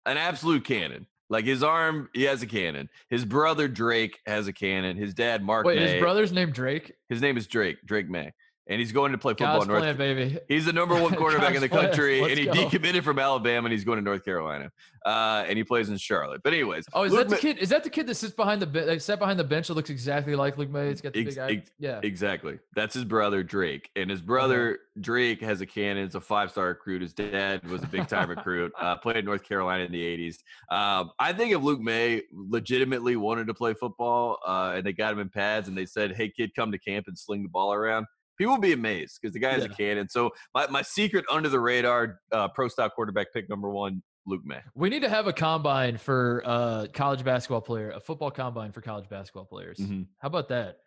an absolute cannon. Like his arm, he has a cannon. His brother Drake has a cannon. His dad Mark. Wait, Maye, his brother's name Drake. His name is Drake. Drake Maye and he's going to play football God's in North plan, baby. He's the number one quarterback in the country, and he go. decommitted from Alabama, and he's going to North Carolina, uh, and he plays in Charlotte. But anyways, oh, is Luke that the kid? Is that the kid that sits behind the that sat behind the bench that looks exactly like Luke Maye? It's got the ex- big. Ex- yeah, exactly. That's his brother Drake, and his brother Drake has a cannon. It's a five star recruit. His dad was a big time recruit. Uh, played in North Carolina in the '80s. Um, I think if Luke Maye legitimately wanted to play football, uh, and they got him in pads, and they said, "Hey, kid, come to camp and sling the ball around." People will be amazed because the guy is yeah. a cannon. So my, my secret under the radar uh, pro style quarterback pick number one, Luke Maye. We need to have a combine for uh, college basketball player, a football combine for college basketball players. Mm-hmm. How about that?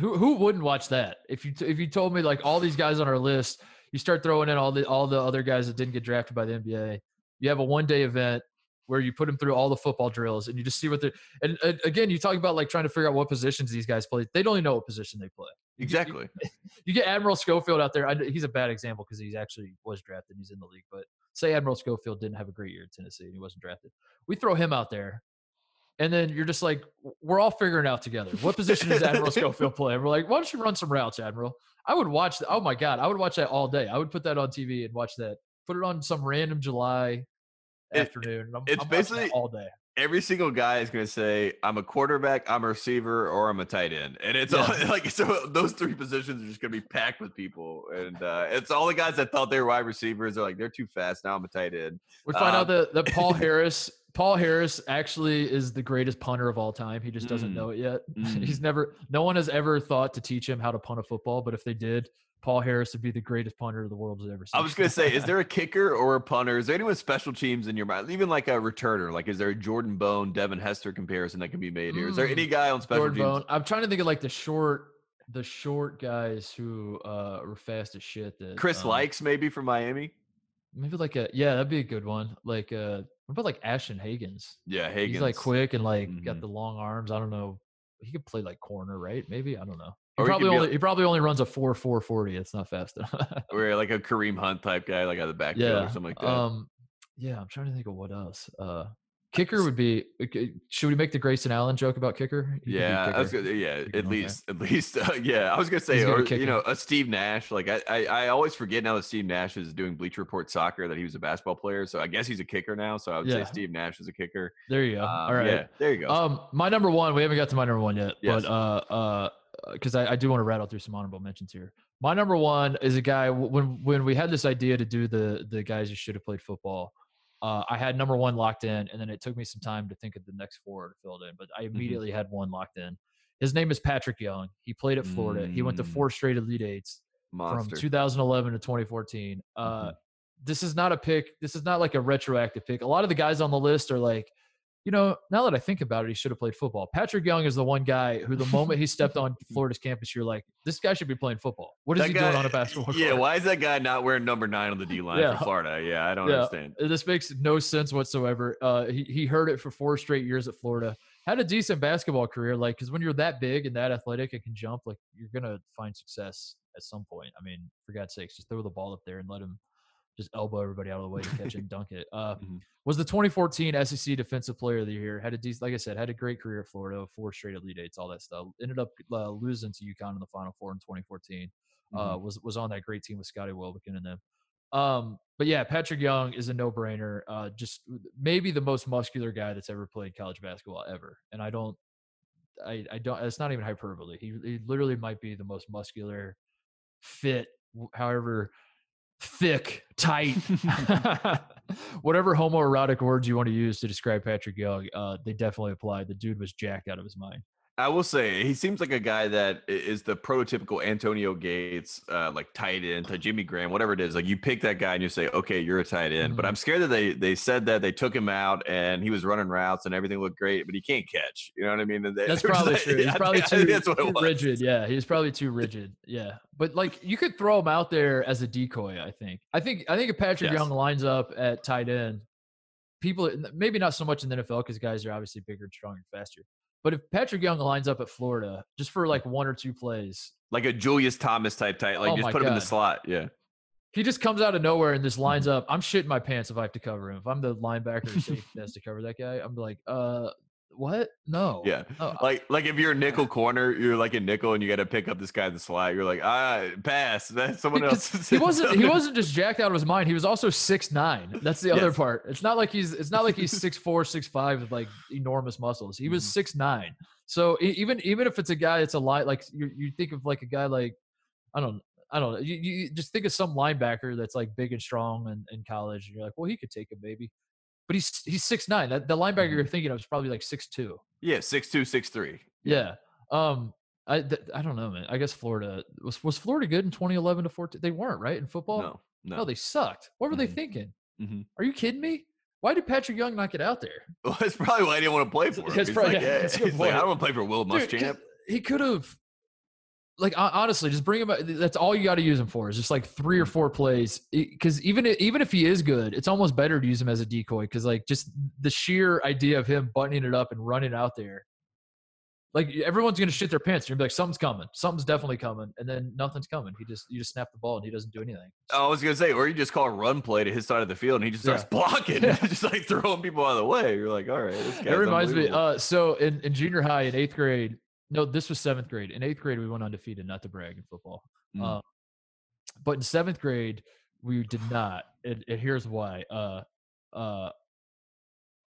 Who who wouldn't watch that? If you if you told me like all these guys on our list, you start throwing in all the all the other guys that didn't get drafted by the NBA. You have a one day event where you put them through all the football drills and you just see what they're and, and, again you talk about like trying to figure out what positions these guys play they don't even know what position they play. Exactly you, you get admiral schofield out there I, he's a bad example because he's actually was drafted he's in the league but say admiral schofield didn't have a great year at tennessee and he wasn't drafted. We throw him out there and then you're just like we're all figuring out together. What position does admiral schofield play? And we're like why don't you run some routes admiral? I would watch oh my god i would watch that all day. I would put that on tv and watch that put it on some random july afternoon. I'm, it's I'm basically all day. Every single guy is going to say, "I'm a quarterback, I'm a receiver, or I'm a tight end," and it's yeah. all, like so. Those three positions are just going to be packed with people, and uh, it's all the guys that thought they were wide receivers. They're like, they're too fast. Now I'm a tight end. We find um, out that that Paul Harris Paul Harris actually is the greatest punter of all time. He just doesn't mm, know it yet. Mm. He's never, no one has ever thought to teach him how to punt a football, but if they did, Paul Harris would be the greatest punter the world has ever seen. I was going to say, is there a kicker or a punter? Is there anyone special teams in your mind? Even like a returner? Like, is there a Jordan Bone, Devin Hester comparison that can be made here? Is there any mm, guy on special Jordan teams? Bone. I'm trying to think of like the short, the short guys who uh, were fast as shit. That Chris um, likes maybe from Miami. Maybe like a yeah, that'd be a good one. Like uh, What about like Ashton Hagans? Yeah, Higgins. He's like quick and like got Mhm. the long arms. I don't know. He could play like corner, right? Maybe I don't know. He Or probably a- only he probably only runs a four four forty. It's not fast enough. Or like a Kareem Hunt type guy, like out of the backfield yeah. or something like that. Um. Yeah, I'm trying to think of what else. Uh, kicker would be. Should we make the Grayson Allen joke about kicker? He yeah, I was gonna, yeah, Kicker at least, at least, uh, yeah. I was gonna say, or you know, a Steve Nash. Like I, I, I always forget now that Steve Nash is doing Bleacher Report soccer that he was a basketball player. So I guess he's a kicker now. So I would Yeah. say Steve Nash is a kicker. There you go. Um, All right. yeah, there you go. Um, my number one. We haven't got to my number one yet, Yes. but uh, uh, because I, I do want to rattle through some honorable mentions here. My number one is a guy when when we had this idea to do the the guys who should have played football. Uh, I had number one locked in, and then it took me some time to think of the next four to fill it in. But I Mm-hmm. immediately had one locked in. His name is Patrick Young. He played at Florida. He went to Mm. four straight Elite Eights Monster. from 2011 to 2014. Uh, Mhm. This is not a pick. This is not like a retroactive pick. A lot of the guys on the list are like, you know, now that I think about it, he should have played football. Patrick Young is the one guy who, the moment he stepped on Florida's campus, you're like, this guy should be playing football. What is That he guy- doing on a basketball court? Yeah, court? why is that guy not wearing number nine on the D line Yeah. for Florida? Yeah, I don't Yeah. understand. Uh, This makes no sense whatsoever. Uh, he he heard it for four straight years at Florida. Had a decent basketball career, like because when you're that big and that athletic and can jump, like you're gonna find success at some point. I mean, for God's sakes, just throw the ball up there and let him just elbow everybody out of the way and catch it and dunk it. Uh, Mhm. Was the 2014 SEC Defensive Player of the Year. Had a decent, like I said, had a great career at Florida, four straight Elite Eights, all that stuff. Ended up uh, losing to UConn in the Final Four in 2014 Mm-hmm. uh, was was on that great team with Scotty Wilbekin and them. Um, but yeah, Patrick Young is a no brainer. Uh, just maybe the most muscular guy that's ever played college basketball ever. And I don't, I, I don't. It's not even hyperbole. He, he literally might be the most muscular, fit, however thick, tight, whatever homoerotic words you want to use to describe Patrick Young. Uh, they definitely apply. The dude was jacked out of his mind. I will say he seems like a guy that is the prototypical Antonio Gates, uh, like tight end to Jimmy Graham, whatever it is. Like you pick that guy and you say, okay, you're a tight end. But Mhm. I'm scared that they they said that they took him out and he was running routes and everything looked great, but he can't catch. You know what I mean? They- That's probably like- true. He's I probably I too, that's what it too was. rigid. Yeah, he's probably too rigid. Yeah, but like you could throw him out there as a decoy. I think. I think. I think if Patrick Yes. Young lines up at tight end, people maybe not so much in the NFL because guys are obviously bigger, stronger, faster. But if Patrick Young lines up at Florida just for like one or two plays, Like a Julius Thomas type tight, like Oh just put him in the slot. Yeah. he just comes out of nowhere and just lines Mm-hmm. up. I'm shitting my pants if I have to cover him. If I'm the linebacker or safety that has to cover that guy, I'm like, uh, what? No. Yeah. No, Like like if you're a nickel corner, you're like a nickel and you got to pick up this guy in the slot. You're like, ah, pass. That's someone Because else. he wasn't he wasn't just jacked out of his mind. He was also six nine. That's the other part. It's not like he's it's not like he's six four, six five with like enormous muscles. He was Mhm. six nine. So even even if it's a guy that's a line like you you think of like a guy like I don't I don't know. You, you just think of some linebacker that's like big and strong in, in college, and you're like, well, he could take him maybe. But he's he's six nine. That the linebacker you're thinking of is probably like six two. Yeah, six two, six three. Yeah. Um. I th- I don't know, man. I guess Florida was was Florida good in 2011 to 14. They weren't right in football. No, no. No, they sucked. What were they Mhm. thinking? Mhm. Are you kidding me? Why did Patrick Young not get out there? Well, that's probably why I didn't want to play for him. That's He's probably- like, yeah, that's a good he's like, I don't want to play for Will Dude, Muschamp. he could have, like, honestly, just bring him. out- That's all you got to use him for is just like three or four plays. Because even even if he is good, it's almost better to use him as a decoy. Because like just the sheer idea of him buttoning it up and running out there. Like everyone's gonna shit their pants. You're gonna be like, something's coming. Something's definitely coming, and then nothing's coming. He just you just snap the ball and he doesn't do anything. I was gonna say, or you just call a run play to his side of the field and he just starts Yeah. blocking, Yeah. just like throwing people out of the way. You're like, all right, this It reminds me. Uh, so in, in junior high, in eighth grade, no, this was seventh grade. In eighth grade, we went undefeated, not to brag in football. Mm. Uh, but in seventh grade, we did not. And, and here's why. Uh, uh,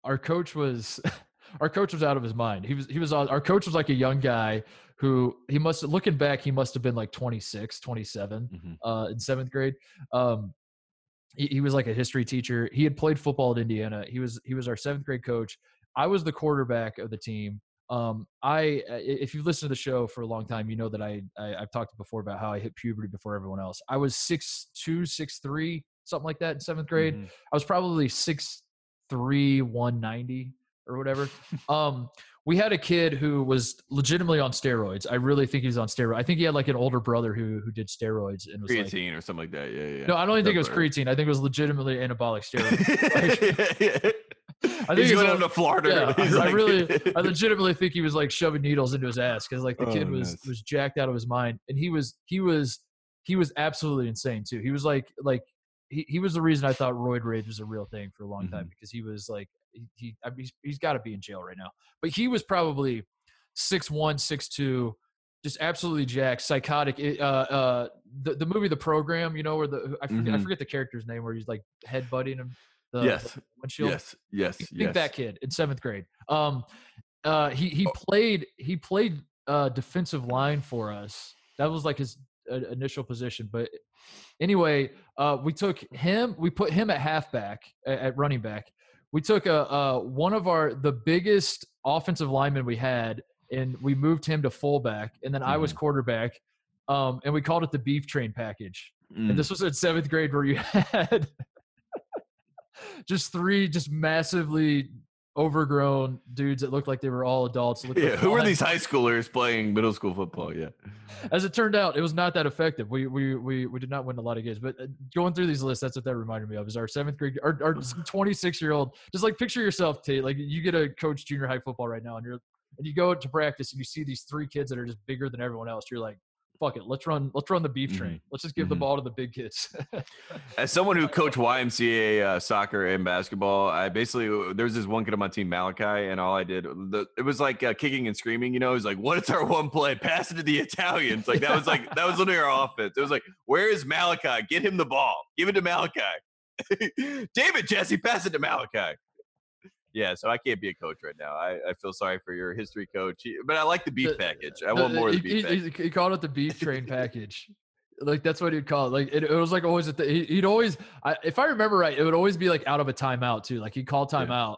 our coach was. Our coach was out of his mind. He was he was our coach was like a young guy who he must looking back he must have been like 26, 27 Mhm. uh, in seventh grade. Um, he, he was like a history teacher. He had played football at Indiana. He was he was our seventh grade coach. I was the quarterback of the team. Um, I i- if you've listened to the show for a long time, you know that I, I I've talked before about how I hit puberty before everyone else. I was six two, six three, something like that in seventh grade. Mhm. I was probably six three, one ninety or whatever. um, we had a kid who was legitimately on steroids. I really think he was on steroids. I think he had like an older brother who who did steroids and was like, creatine or something like that. Yeah, yeah. no, I don't even think it was creatine. I think it was legitimately anabolic steroids. right. I think He's going down to Florida. yeah, I like- really, I legitimately think he was like shoving needles into his ass because like the kid Oh, was nice. was jacked out of his mind, and he was he was he was absolutely insane too. He was like like he, he was the reason I thought roid rage was a real thing for a long time Mhm. because he was like he, he I mean, he's, he's got to be in jail right now, but he was probably six one six two. Just absolutely jacked, psychotic. It, uh, uh, the the movie, The Program, you know, where the I forget, I Mhm. forget the character's name, where he's like headbutting him. The, Yes. the windshield. yes, yes, Think yes. that kid in seventh grade. Um, uh, he he played he played uh, defensive line for us. That was like his uh, initial position. But anyway, uh, we took him. We put him at halfback at, at running back. We took a uh, one of our the biggest offensive linemen we had, and we moved him to fullback. And then I was quarterback. Um, and we called it the beef train package. Mm. And this was in seventh grade where you had just three just massively overgrown dudes that looked like they were all adults. looked like yeah, who are these high schoolers playing middle school football? Yeah. As it turned out, it was not that effective. We we we, we did not win a lot of games. But uh, going through these lists, that's what that reminded me of. Is our seventh grade, our our twenty six year old. Just like picture yourself, Tate. Like you get a coach junior high football right now, and you're and you go to practice and you see these three kids that are just bigger than everyone else. You're like, fuck it, let's run let's run the beef Mhm. train. Let's just give the Mhm. ball to the big kids. As someone who coached YMCA uh, soccer and basketball, I basically there was this one kid on my team, Malachi, and all I did the, it was like uh, kicking and screaming. You know, it was like, "What is our one play? Pass it to the Italians." Like that was like that was literally our offense. It was like, "Where is Malachi? Get him the ball. Give it to Malachi." David Jesse, pass it to Malachi. Yeah, so I can't be a coach right now. I, I feel sorry for your history coach, but I like the beef package. I want more of the he, beef he- package. he- called it the beef train package. Like that's what he'd call it. Like it, it was like always. At the, he, he'd always, I, if I remember right, it would always be like out of a timeout too. Like he'd call Yeah. timeout,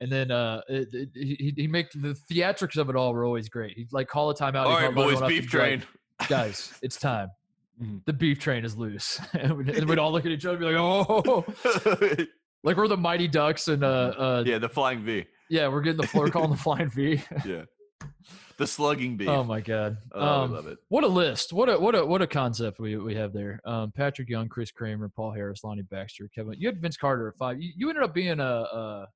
and then uh, it, it, he he make the theatrics of it all were always great. He'd like call a timeout. All right, boys, beef he'd like, train. Guys, it's time. Mhm. The beef train is loose, and we'd, and we'd all look at each other and be like, "Oh, like we're the Mighty Ducks." And uh, uh yeah. the flying V. Yeah, we're getting the floor calling the flying V. Yeah, the slugging beef. oh my god. Oh, Um, we love it. What a list! What a what a what a concept we, we have there. Um, Patrick Young, Chris Kramer, Paul Harris, Lonnie Baxter, Kevin. You had Vince Carter at five. You, you ended up being a, a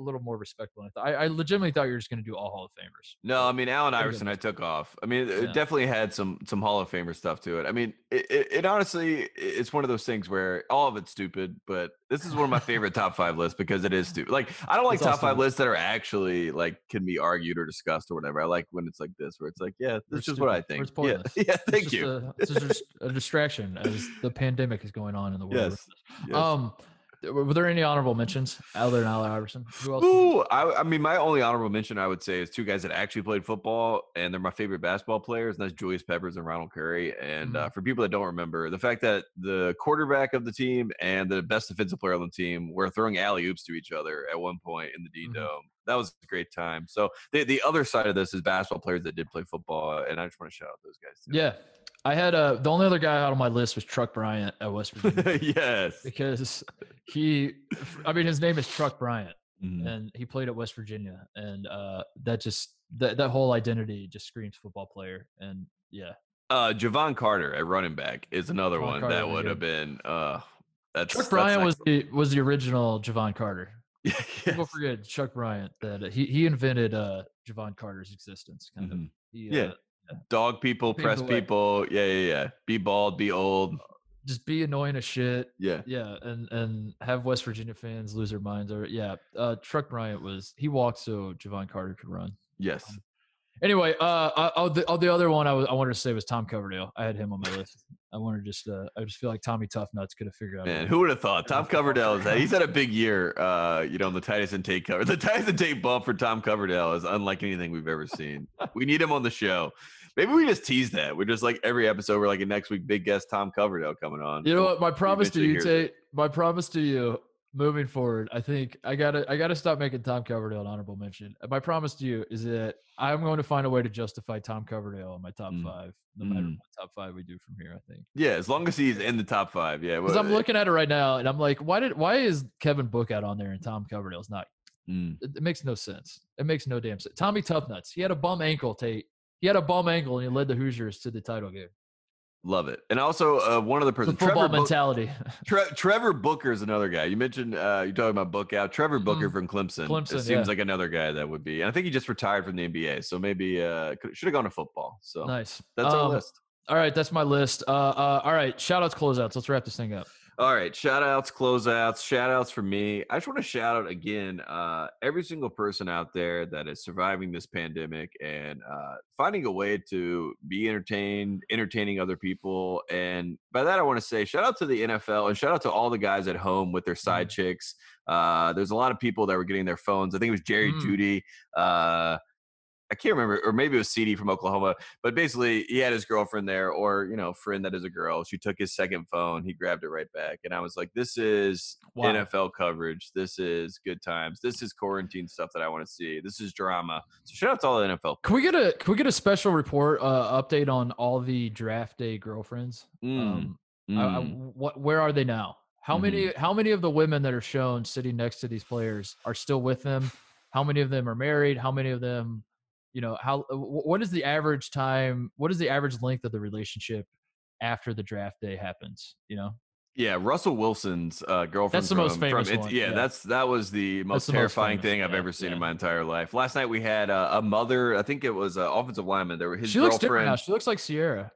a little more respectful. I. I I legitimately thought you were just going to do all Hall of Famers. No, I mean Allen Iverson. I took off. I mean, Yeah. it definitely had some some Hall of Famer stuff to it. I mean, it, it, it honestly, it's one of those things where all of it's stupid, but this is one of my favorite top five lists because it is stupid. Like I don't like It's top five lists that are actually like can be argued or discussed or whatever. I like when it's like this, where it's like, yeah, this is what I think. it's Yeah, pointless. yeah. It's Thank just you. A, it's just a distraction as the pandemic is going on in the world. Yes. yes. Um, were there any honorable mentions other than Allen Iverson? Who else? Ooh, I, I mean, my only honorable mention I would say is two guys that actually played football, and they're my favorite basketball players, and that's Julius Peppers and Ronald Curry. And uh, for people that don't remember, the fact that the quarterback of the team and the best defensive player on the team were throwing alley oops to each other at one point in the D Mhm. Dome. That was a great time. So the the other side of this is basketball players that did play football, and I just want to shout out those guys. Too. Yeah, I had uh, the only other guy out on my list was Truck Bryant at West Virginia. yes. because he i mean his name is truck bryant Mhm. and he played at west virginia and uh that just that, that whole identity just screams football player and yeah Uh, Jevon Carter at running back is another Jevon one Carter that would have been. Uh, that's truck that's bryant was the was the original jevon carter Yes. people forget truck bryant that he he invented uh jevon carter's existence kind of Mhm. he, Yeah. uh, Dog people, press people. Yeah, yeah, yeah. Be bald, be old. just be annoying as shit Yeah. yeah and and have west virginia fans lose their minds or yeah uh truck bryant was he walked so jevon carter could run Yes. Anyway, uh, uh, oh, the, oh, the other one I, was, I wanted to say was Tom Coverdale. I had him on my list. I wanted to just, uh, I just feel like Tommy Tough Nuts could have figured out. Man, who would have thought? Tom Coverdale is player. he's had a big year. Uh, you know, on the Titus and Tate cover. The Titus and Tate bump for Tom Coverdale is unlike anything we've ever seen. we need him on the show. Maybe we just tease that. We're just like every episode. We're like a next week, big guest Tom Coverdale coming on. You know what? My promise to you. Tate. My promise to you, moving forward, I think I gotta, I gotta stop making Tom Coverdale an honorable mention. My promise to you is that I'm going to find a way to justify Tom Coverdale in my top Mm. five, no matter Mm. what top five we do from here. I think Yeah, as long as he's in the top five. Yeah. because I'm looking at it right now and I'm like, why did, why is Kevin Bookout on there and Tom Coverdale's not? mm, It, it makes no sense. It makes no damn sense. Tommy Tough Nuts. He had a bum ankle, Tate. He had a bum ankle and he led the Hoosiers to the title game. Love it. And also uh, one other person, The football Trevor, mentality. Tre- Trevor Booker is another guy. You mentioned uh, you're talking about Bookout. Trevor Booker Mhm. from Clemson. Clemson, it seems yeah. like another guy that would be. And I think he just retired from the NBA, so maybe uh, should have gone to football. So nice. that's our Um, list. All right, that's my list. Uh, uh, all right, shout outs, closeouts. Let's wrap this thing up. All right, shout outs, closeouts, shout outs for me. I just want to shout out again uh, every single person out there that is surviving this pandemic and uh, finding a way to be entertained, entertaining other people. And by that, I want to say shout out to the NFL and shout out to all the guys at home with their side chicks. Uh, there's a lot of people that were getting their phones. I think it was Jerry Mm. Jeudy. Uh, I can't remember, or maybe it was CeeDee from Oklahoma. But basically, he had his girlfriend there, or you know, friend that is a girl. She took his second phone. He grabbed it right back, and I was like, "This is Wow. NFL coverage. This is good times. This is quarantine stuff that I want to see. This is drama." So shout out to all the NFL. Can we get a can we get a special report uh, update on all the draft day girlfriends? Mm, Um, I- I- mm. what where are they now? How Mhm. many how many of the women that are shown sitting next to these players are still with them? How many of them are married? How many of them, you know, how uh, what is the average time? What is the average length of the relationship after the draft day happens? You know, Yeah, Russell Wilson's uh, girlfriend. the most from- famous from, one, Yeah, yeah. that's that was the most the terrifying famous, thing I've yeah, ever seen yeah. in my entire life. Last night we had uh, a mother. I think it was uh, offensive lineman. There were his she looks different now. girlfriend. She looks like Ciara.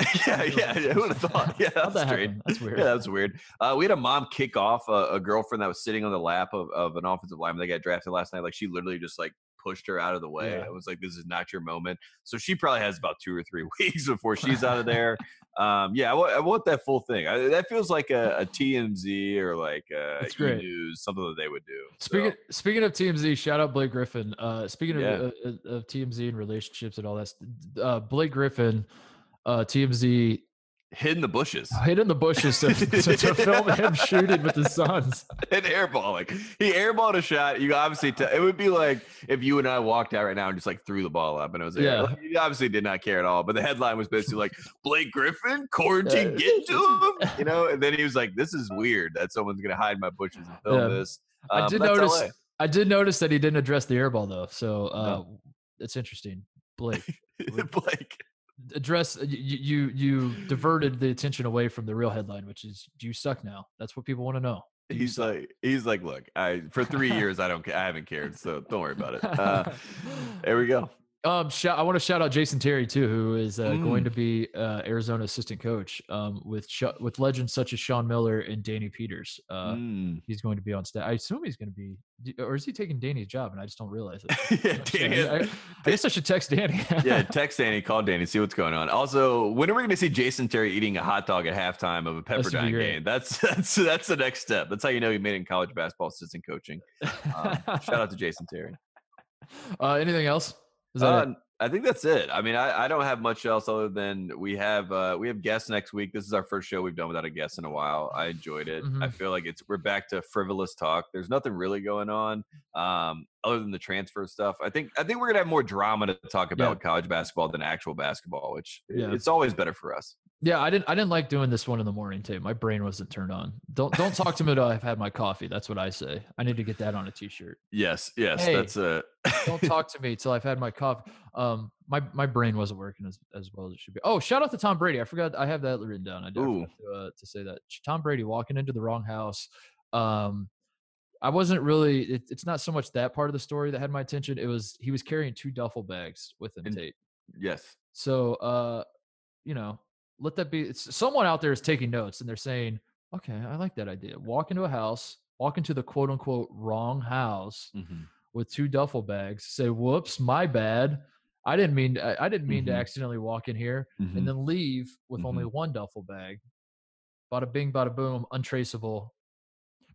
yeah, yeah, yeah. Who would have thought? Yeah, that's that strange. happen? That's weird. Yeah, that was weird. Uh, we had a mom kick off a, a girlfriend that was sitting on the lap of, of an offensive lineman that got drafted last night. Like she literally just like pushed her out of the way. Yeah. It was like, this is not your moment. So she probably has about two or three weeks before she's out of there. Um, yeah, I want that full thing. I, that feels like a, a TMZ or like a great. news, something that they would do. So, Speaking speaking of TMZ, shout out Blake Griffin. Uh, speaking Yeah. of, uh, of TMZ and relationships and all that, uh, Blake Griffin, uh, TMZ hid in the bushes hid in the bushes to, to, to film him shooting with the Suns. and airballing. He airballed a shot. You obviously, t- it would be like if you and I walked out right now and just like threw the ball up and it was. Yeah. Like, he obviously did not care at all. But the headline was basically like Blake Griffin quarantine get to him, you know. And then he was like, "This is weird that someone's gonna hide my bushes and film Yeah. this." I Um, did notice. LA. I did notice that he didn't address the airball though, so uh, it's interesting. Blake, Blake. Address you, you you diverted the attention away from the real headline, which is "Do you suck now?" That's what people want to know. Do He's like, he's like, look, I for three years I don't, I haven't cared, so don't worry about it. Uh, there we go. Um, shout, I want to shout out Jason Terry too, who is uh, going Mm. to be uh, Arizona assistant coach um, with Sh- with legends such as Sean Miller and Danny Peters. Uh, Mm. He's going to be on staff. I assume he's going to be, or is he taking Danny's job? And I just don't realize it. yeah, I'm not sure. Danny, I, I- guess I should text Danny. yeah, text Danny, call Danny, see what's going on. Also, when are we going to see Jason Terry eating a hot dog at halftime of a That should be Pepperdine game? That's that's that's the next step. That's how you know he made it in college basketball assistant coaching. Um, shout out to Jason Terry. uh, anything else? Is that Uh? I think that's it. I mean, I, I don't have much else other than we have uh, we have guests next week. This is our first show we've done without a guest in a while. I enjoyed it. I Mhm. feel like it's we're back to frivolous talk. There's nothing really going on um, other than the transfer stuff. I think I think we're gonna have more drama to talk about Yeah. college basketball than actual basketball, which Yeah. it's always better for us. Yeah, I didn't. I didn't like doing this one in the morning too. My brain wasn't turned on. Don't don't talk to me until I've had my coffee. That's what I say. I need to get that on a t-shirt. Yes, yes, Hey, that's uh Don't talk to me till I've had my coffee. Um, my my brain wasn't working as, as well as it should be. Oh, shout out to Tom Brady. I forgot. I have that written down. I did to, uh, to say that Tom Brady walking into the wrong house. Um, I wasn't really. It, it's not so much that part of the story that had my attention. It was he was carrying two duffel bags with him, And- Tate. yes. So, uh, you know, let that be. It's, someone out there is taking notes and they're saying, "Okay, I like that idea. Walk into a house, walk into the quote unquote wrong house Mhm. with two duffel bags. Say, whoops, my bad. I didn't mean. I, I didn't mean to Mhm. accidentally walk in here, Mhm. and then leave with only Mm-hmm. one duffel bag. Bada bing, bada boom, untraceable."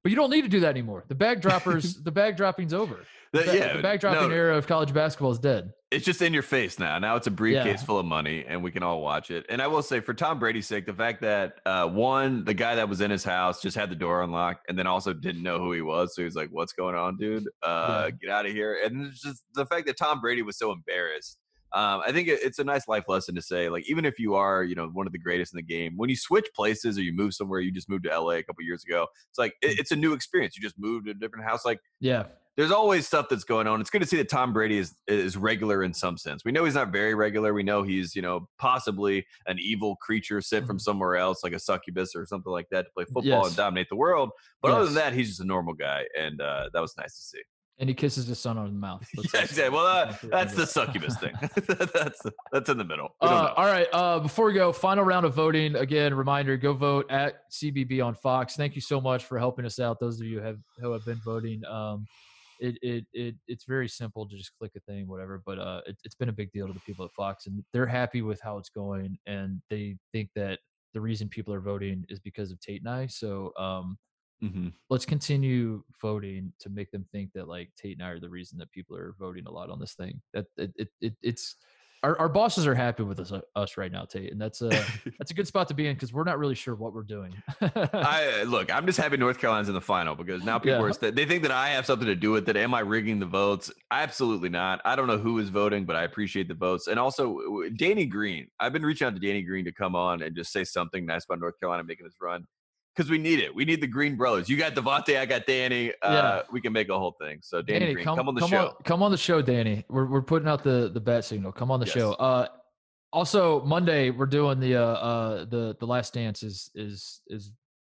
But you don't need to do that anymore. The bag droppers, the bag dropping's over. The, ba- yeah, the bag dropping no, era of college basketball is dead. it's just in your face now. Now it's a briefcase Yeah. full of money, and we can all watch it. And I will say, for Tom Brady's sake, the fact that uh, one, the guy that was in his house just had the door unlocked, and then also didn't know who he was, so he's like, "What's going on, dude? Uh, Yeah. Get out of here!" And just the fact that Tom Brady was so embarrassed. Um, I think it- it's a nice life lesson to say, like, even if you are, you know, one of the greatest in the game, when you switch places or you move somewhere, you just moved to LA a couple years ago. It's like Mm. it, it's a new experience. You just moved to a different house. Like Yeah. there's always stuff that's going on. It's good to see that Tom Brady is is regular in some sense. We know he's not very regular. We know he's you know possibly an evil creature sent from Mhm. somewhere else, like a succubus or something like that, to play football Yes. and dominate the world. But other than that, he's just a normal guy, and uh, that was nice to see. And he kisses his son on the mouth. Yeah, exactly. Well, uh, that's the succubus thing. that's that's in the middle. Uh, all right. Uh, before we go, final round of voting. Again, reminder: go vote at CBB on Fox. Thank you so much for helping us out. Those of you who have who have been voting. Um, it it it it's very simple to just click a thing, whatever. But uh, it, it's been a big deal to the people at Fox, and they're happy with how it's going, and they think that the reason people are voting is because of Tate and I. So um, Mhm. let's continue voting to make them think that like Tate and I are the reason that people are voting a lot on this thing. That it, it, it it's our, our bosses are happy with us uh, us right now, Tate, and that's a that's a good spot to be in because we're not really sure what we're doing. I look. I'm just happy North Carolina's in the final because now people Yeah. are. St- they think that I have something to do with it. Am I rigging the votes? Absolutely not. I don't know who is voting, but I appreciate the votes. And also, Danny Green. I've been reaching out to Danny Green to come on and just say something nice about North Carolina making this run because we need it. We need the Green brothers. You got Devonte. I got Danny. Uh, Yeah. We can make a whole thing. So Danny, Green, come, on the come show. On, come on the show, Danny. We're we're putting out the the bat signal. Come on the show. Uh, also Monday we're doing the uh, uh the the last dance is is is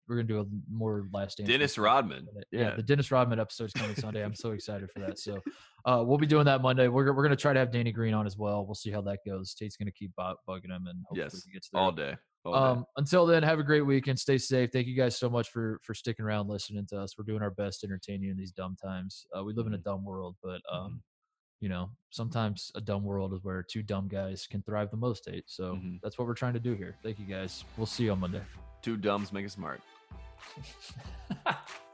we're gonna do a more last dance. Dennis. Rodman. Yeah, Yeah. the Dennis Rodman episode is coming Sunday. I'm so excited for that. So, uh, we'll be doing that Monday. We're we're gonna try to have Danny Green on as well. We'll see how that goes. Tate's gonna keep bu- bugging him, and hopefully Yes. he gets there. All day. Um, until then, have a great weekend. Stay safe. Thank you guys so much for for sticking around, listening to us. We're doing our best to entertain you in these dumb times. Uh, we live in a Mhm. dumb world, but um, Mhm. you know, sometimes a dumb world is where two dumb guys can thrive the most. Tate. So Mhm. that's what we're trying to do here. Thank you guys. We'll see you on Monday. Two dumbs make a smart.